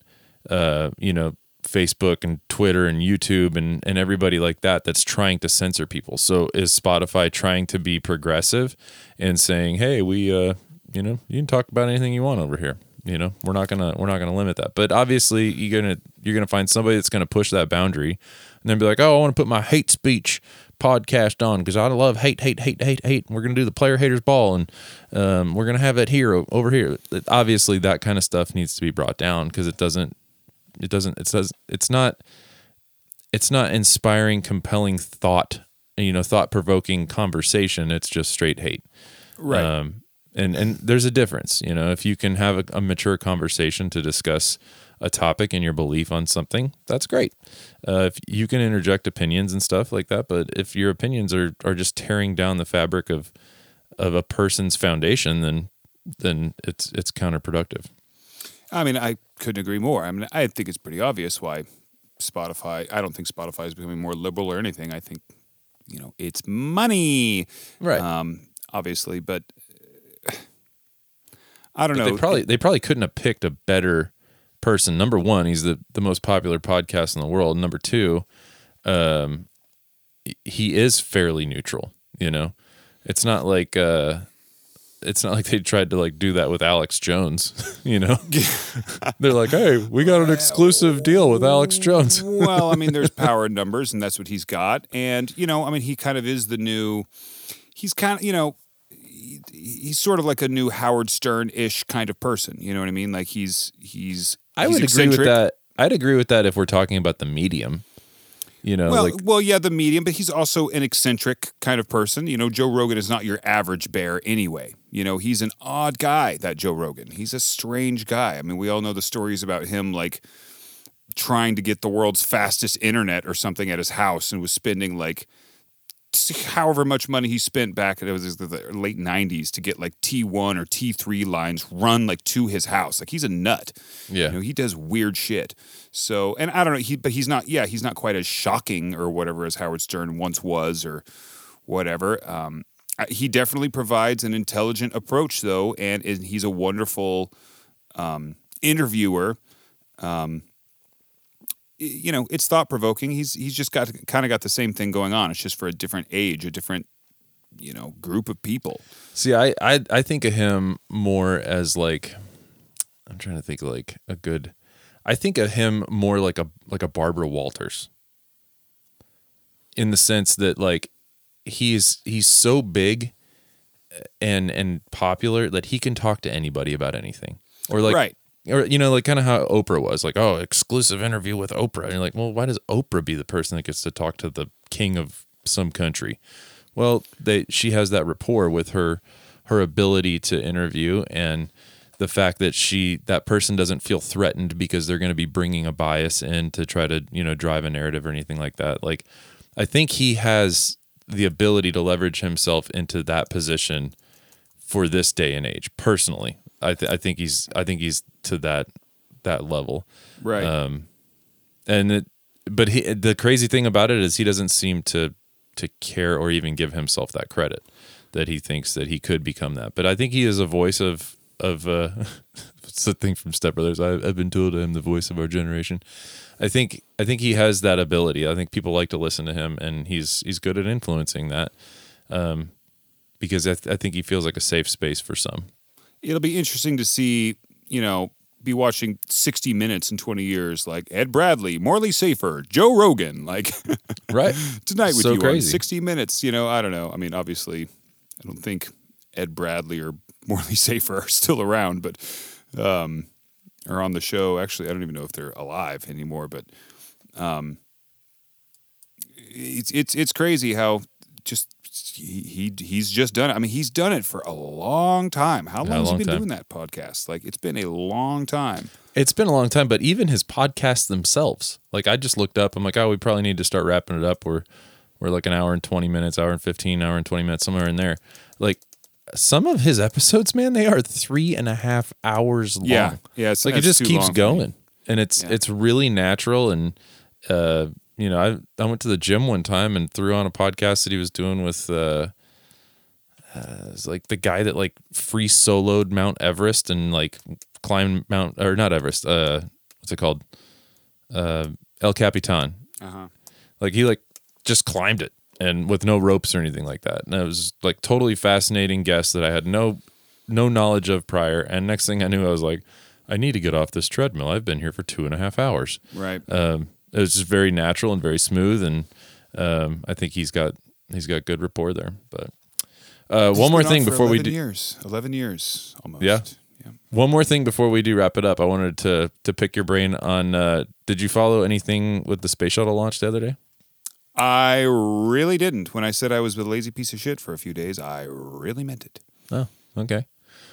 uh, you know, Facebook and Twitter and YouTube and and everybody like that that's trying to censor people. So is Spotify trying to be progressive and saying, hey, we, uh, you know, you can talk about anything you want over here. You know, we're not gonna we're not gonna limit that. But obviously, you're gonna you're gonna find somebody that's gonna push that boundary, and then be like, oh, I want to put my hate speech podcast on because I love hate, hate, hate, hate, hate. We're gonna do the player haters ball, and um, we're gonna have it here over here. Obviously, that kind of stuff needs to be brought down because it doesn't it doesn't it says it's not it's not inspiring, compelling thought. You know, thought provoking conversation. It's just straight hate. right. Um, and and there's a difference, you know. If you can have a, a mature conversation to discuss a topic and your belief on something, that's great. Uh, if you can interject opinions and stuff like that, but if your opinions are are just tearing down the fabric of of a person's foundation, then then it's it's counterproductive. I mean, I couldn't agree more. I mean, I think it's pretty obvious why Spotify. I don't think Spotify is becoming more liberal or anything. I think, you know, it's money, Right. um, obviously, but uh, I don't But know. they probably they probably couldn't have picked a better person. Number one, he's the the most popular podcast in the world. Number two, um, he is fairly neutral. You know, it's not like uh, it's not like they tried to like do that with Alex Jones. You know, they're like, hey, we got an exclusive deal with Alex Jones. well, I mean, there's power in numbers, and that's what he's got. And you know, I mean, he kind of is the new. He's kind of, you know, he- he's sort of like a new Howard Stern ish kind of person. You know what I mean? Like he's he's. I he's would agree with that. I'd agree with that if we're talking about the medium. You know, Well, like well, yeah, the medium, but he's also an eccentric kind of person. You know, Joe Rogan is not your average bear anyway. You know, he's an odd guy, that Joe Rogan. He's a strange guy. I mean, we all know the stories about him like trying to get the world's fastest internet or something at his house and was spending like however much money he spent back it was the late 90s to get like T1 or T3 lines run like to his house. Like he's a nut. yeah, You know, he does weird shit. So, and I don't know, he but he's not. Yeah, he's not quite as shocking or whatever as Howard Stern once was, or whatever. Um, he definitely provides an intelligent approach, though, and is, he's a wonderful um, interviewer. Um, you know, it's thought provoking. He's he's just got kind of got the same thing going on. It's just for a different age, a different you know group of people. See, I, I I think of him more as like I'm trying to think like a good I think of him more like a like a Barbara Walters. In the sense that like he's he's so big uh, and and popular that he can talk to anybody about anything. Or like Right. Or you know like kind of how Oprah was like oh exclusive interview with Oprah. And you're like well why does Oprah be the person that gets to talk to the king of some country? Well they she has that rapport with her her ability to interview and the fact that she that person doesn't feel threatened because they're going to be bringing a bias in to try to you know drive a narrative or anything like that. Like I think he has the ability to leverage himself into that position for this day and age personally I, th- I think he's I think he's to that that level. Right. um and it but he the crazy thing about it is he doesn't seem to to care or even give himself that credit that he thinks that he could become that. But I think he is a voice of of uh it's the thing from Step Brothers. I, I've been told I'm the voice of our generation. I think I think he has that ability. I think people like to listen to him and he's he's good at influencing that um because I, th- I think he feels like a safe space for some it'll be interesting to see, you know, be watching 60 Minutes in 20 years, like Ed Bradley, Morley Safer, Joe Rogan, like right tonight with So you on 60 Minutes. You know, I don't know. I mean, obviously, I don't think Ed Bradley or Morley Safer are still around, but um, are on the show. Actually, I don't even know if they're alive anymore. But um, it's it's it's crazy how just he, he he's just done it. I mean, he's done it for a long time. How long a has he been time. doing that podcast? Like it's been a long time. It's been a long time, but even his podcasts themselves, like I just looked up, I'm like, oh, we probably need to start wrapping it up. We're we're like an hour and twenty minutes, hour and fifteen, hour and twenty minutes, somewhere in there. Like some of his episodes, man, they are three and a half hours long. Yeah, yeah. It's like it just keeps long for me. going, and it's Yeah. it's really natural. And uh, you know, I I went to the gym one time and threw on a podcast that he was doing with. Uh, uh, it's like the guy that like free soloed Mount Everest and like climbed Mount or not Everest. Uh, what's it called? Uh, El Capitan. Uh-huh. Like he like just climbed it and with no ropes or anything like that. And it was like totally fascinating guest that I had no no knowledge of prior. And next thing I knew, I was like, I need to get off this treadmill. I've been here for two and a half hours. Right. Um, it was just very natural and very smooth, and um, I think he's got he's got good rapport there. But uh, one more thing for before we do years. Eleven years almost. Yeah. yeah. one more thing before we do wrap it up. I wanted to to pick your brain on. Uh, did you follow anything with the space shuttle launch the other day? I really didn't. When I said I was a lazy piece of shit for a few days, I really meant it. Oh, okay.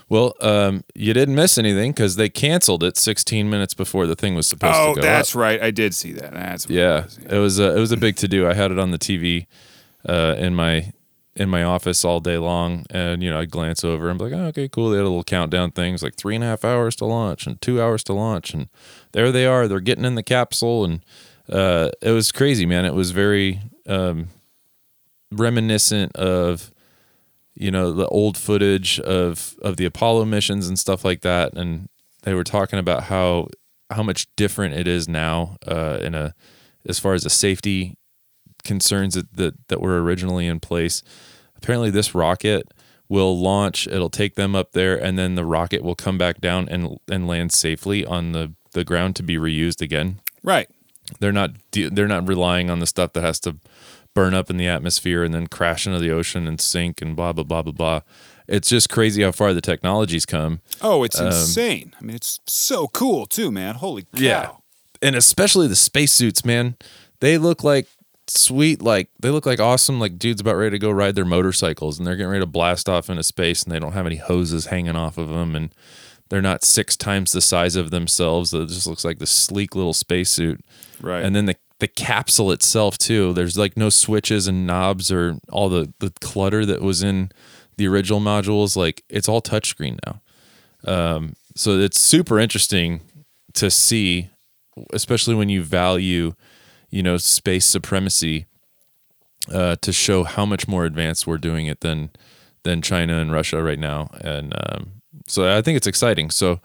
Well, um, you didn't miss anything because they canceled it 16 minutes before the thing was supposed Oh, to go Oh, that's up. right. I did see that. That's Yeah, It was. it was a, it was a big to do. I had it on the TV uh, in my in my office all day long, and you know I'd glance over and be like, oh, okay, cool. They had a little countdown things like three and a half hours to launch and two hours to launch, and there they are. They're getting in the capsule, and uh, it was crazy, man. It was very um, reminiscent of you know the old footage of of the Apollo missions and stuff like that, and they were talking about how how much different it is now uh, in a as far as the safety concerns that, that that were originally in place. Apparently, this rocket will launch. It'll take them up there, and then the rocket will come back down and and land safely on the the ground to be reused again. Right. They're not they're not relying on the stuff that has to burn up in the atmosphere and then crash into the ocean and sink and blah blah blah blah blah. It's just crazy how far the technology's come. Oh, Um, it's insane. I mean, it's so cool too, man. Holy cow. Yeah. and especially the spacesuits, man. They look like sweet, like they look like awesome, like dudes about ready to go ride their motorcycles, and they're getting ready to blast off into space, and they don't have any hoses hanging off of them, and they're not six times the size of themselves. It just looks like this sleek little spacesuit. Right. And then the the capsule itself too. There's like no switches and knobs or all the the clutter that was in the original modules. Like it's all touchscreen now. Um, so it's super interesting to see, especially when you value, you know, space supremacy. Uh, to show how much more advanced we're doing it than than China and Russia right now, and um, so I think it's exciting. So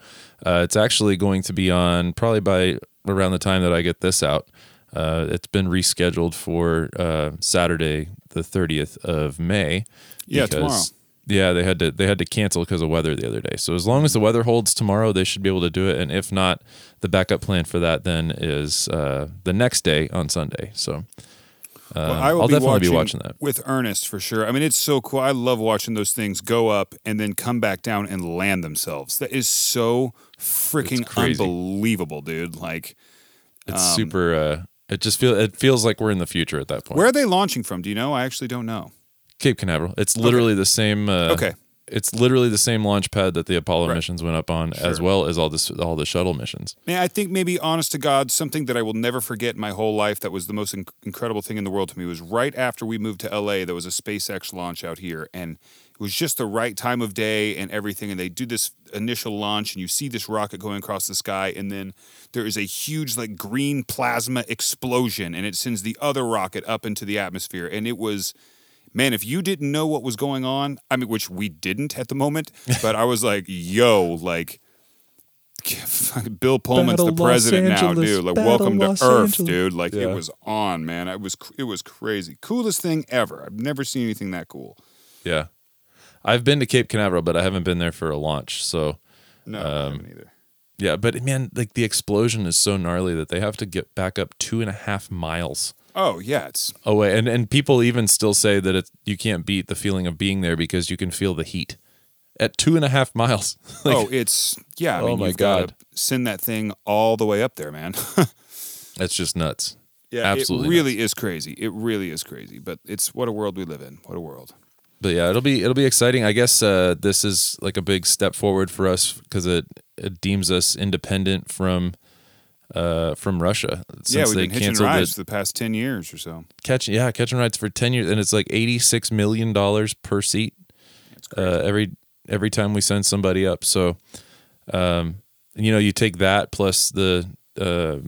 uh, it's actually going to be on probably by around the time that I get this out. Uh, it's been rescheduled for uh, Saturday, the thirtieth of May. Yeah, tomorrow. Yeah, they had to they had to cancel because of weather the other day. So as long as the weather holds tomorrow, they should be able to do it. And if not, the backup plan for that then is uh, the next day on Sunday. So Well, um, I will I'll be definitely watching be watching that. with Ernest for sure. I mean, it's so cool. I love watching those things go up and then come back down and land themselves. That is so freaking unbelievable, dude. Like, It's um, super. Uh, it just feel it feels like we're in the future at that point. where are they launching from? Do you know? I actually don't know. Cape Canaveral. It's literally the same. Uh, Okay. It's literally the same launch pad that the Apollo Right. missions went up on, as well as all this all the shuttle missions. Man, I think maybe, honest to God, something that I will never forget in my whole life that was the most inc- incredible thing in the world to me was right after we moved to LA, there was a SpaceX launch out here. And it was just the right time of day and everything. And they do this initial launch, and you see this rocket going across the sky. And then there is a huge, like, green plasma explosion, and it sends the other rocket up into the atmosphere. And it was. Man, if you didn't know what was going on, I mean, which we didn't at the moment, but I was like, yo, like, Bill Pullman's Battle the president Los now, Angeles, dude. Like, Battle welcome to Los Earth, Angeles. dude. Like, Yeah. it was on, man. It was it was crazy, coolest thing ever. I've never seen anything that cool. Yeah, I've been to Cape Canaveral, but I haven't been there for a launch. So No, I Um, haven't either. yeah, but man, like the explosion is so gnarly that they have to get back up two and a half miles Oh yeah, it's away, and and people even still say that it's you can't beat the feeling of being there because you can feel the heat at two and a half miles. Like, oh, it's yeah. I Oh mean, my you've gotta God. send that thing all the way up there, man. that's just nuts. yeah, Absolutely It really is crazy. It really is crazy. But it's what a world we live in. What a world. But yeah, it'll be it'll be exciting. I guess uh, this is like a big step forward for us because it, it deems us independent from uh, from Russia. Since yeah, we've they been hitching canceled rides for the past ten years or so. Catching yeah catching rides for ten years, and it's like eighty six million dollars per seat uh, every every time we send somebody up. So, um, you know, you take that plus the uh,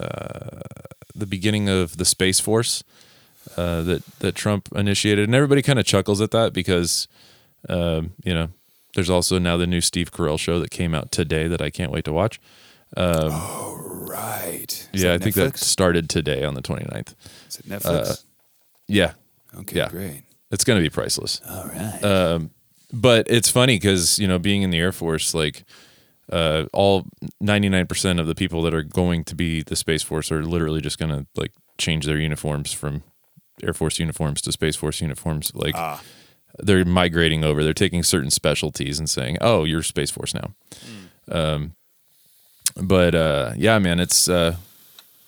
uh, the beginning of the Space Force uh, that that Trump initiated, and everybody kind of chuckles at that because, um, you know, there's also now the new Steve Carell show that came out today that I can't wait to watch. Right. Is yeah, I think that started today on the 29th. Is it Netflix? Yeah, okay, yeah. great. it's going to be priceless. All right. Um, but it's funny because you know being in the air force like uh, all 99% of the people that are going to be the space force are literally just going to like change their uniforms from air force uniforms to space force uniforms like Ah. they're migrating over they're taking certain specialties and saying oh you're space force now um, but uh, yeah man it's uh,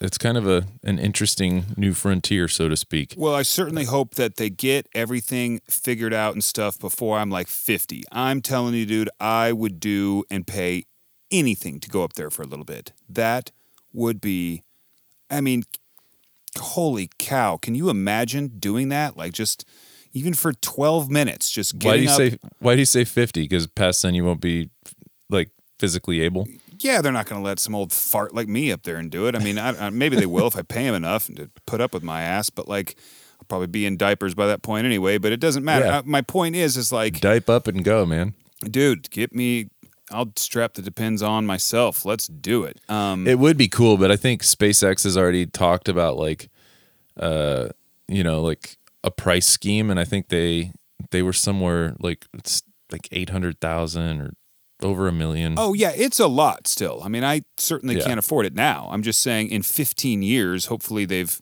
it's kind of a an interesting new frontier so to speak Well, I certainly hope that they get everything figured out and stuff before I'm like 50. I'm telling you, dude, I would do and pay anything to go up there for a little bit. That would be, I mean, holy cow. Can you imagine doing that? Like just even for 12 minutes, just why do you up. say why do you say 50 because past then you won't be like physically able yeah, they're not going to let some old fart like me up there and do it. I mean, I, I, maybe they will if I pay them enough to put up with my ass, but like, I'll probably be in diapers by that point anyway. But it doesn't matter. Yeah. Uh, my point is, is like, dipe up and go man dude, get me. I'll strap the depends on myself. Let's do it. Um, it would be cool but i think spacex has already talked about like uh you know like a price scheme and i think they they were somewhere like it's like 800,000 or over a million oh yeah, it's a lot still. I mean, I certainly Yeah. can't afford it now. I'm just saying, in 15 years, hopefully they've.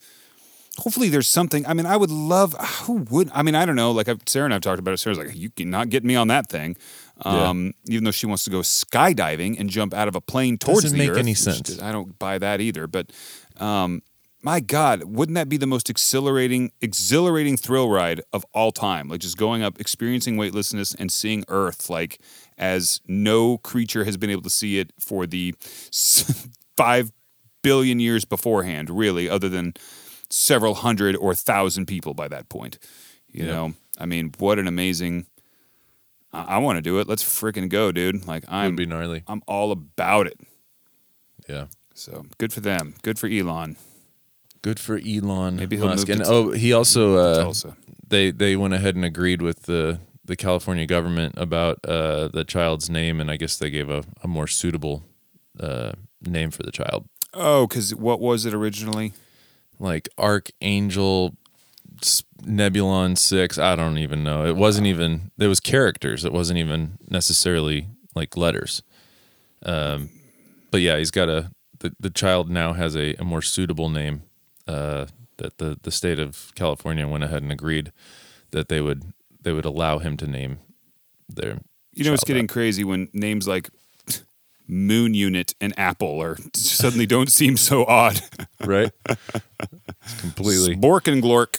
Hopefully there's something. I mean, I would love. Who would? I mean, I don't know. Like I've, Sarah and I've talked about it. Sarah's like, you cannot get me on that thing. Um, Even though she wants to go skydiving and jump out of a plane towards Doesn't the make earth, any sense. I don't buy that either. But um, my God, wouldn't that be the most exhilarating, exhilarating thrill ride of all time? Like just going up, experiencing weightlessness, and seeing Earth like as no creature has been able to see it for the five billion years beforehand, really, other than several hundred or thousand people by that point. You Yeah. know, I mean, what an amazing. I, I want to do it. Let's freaking go, dude! Like I'm, be gnarly I'm all about it. yeah So good for them. Good for Elon. Good for elon Maybe he'll musk move and to- oh he also uh they they went ahead and agreed with the the California government about uh, the child's name, and I guess they gave a, a more suitable uh, name for the child, Oh, because what was it originally? like Archangel Nebulon Six. I don't even know. It wasn't even. There was characters. It wasn't even necessarily like letters. Um, but yeah, he's got a. The, the child now has a, a more suitable name. Uh, that the the state of California went ahead and agreed that they would they would allow him to name their. You know, it's child getting crazy when names like Moon Unit and Apple are suddenly don't seem so odd. right. It's completely Spork and Glork.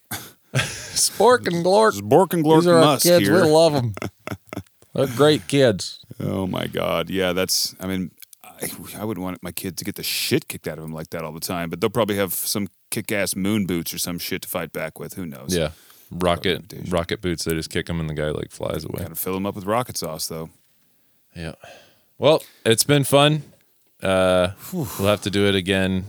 Spork and Glork. Spork and Glork Musk here. love them. They're great kids. Oh my God. Yeah, that's, I mean, I, I wouldn't want my kid to get the shit kicked out of him like that all the time, but they'll probably have some kick ass moon boots or some shit to fight back with. Who knows? Yeah, rocket rocket boots. They just kick him and the guy like flies away. Gotta fill them up with rocket sauce, though. Yeah. Well, it's been fun. Uh, we'll have to do it again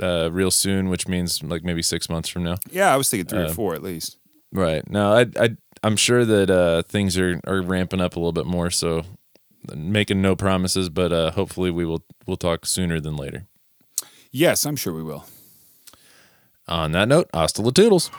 uh, real soon, which means like maybe six months from now. Yeah, I was thinking three or Um, four at least. Right. No, I, I, I'm sure that uh, things are, are ramping up a little bit more. So, making no promises, but uh, hopefully we will we'll talk sooner than later. Yes, I'm sure we will. On that note, hasta la toodles.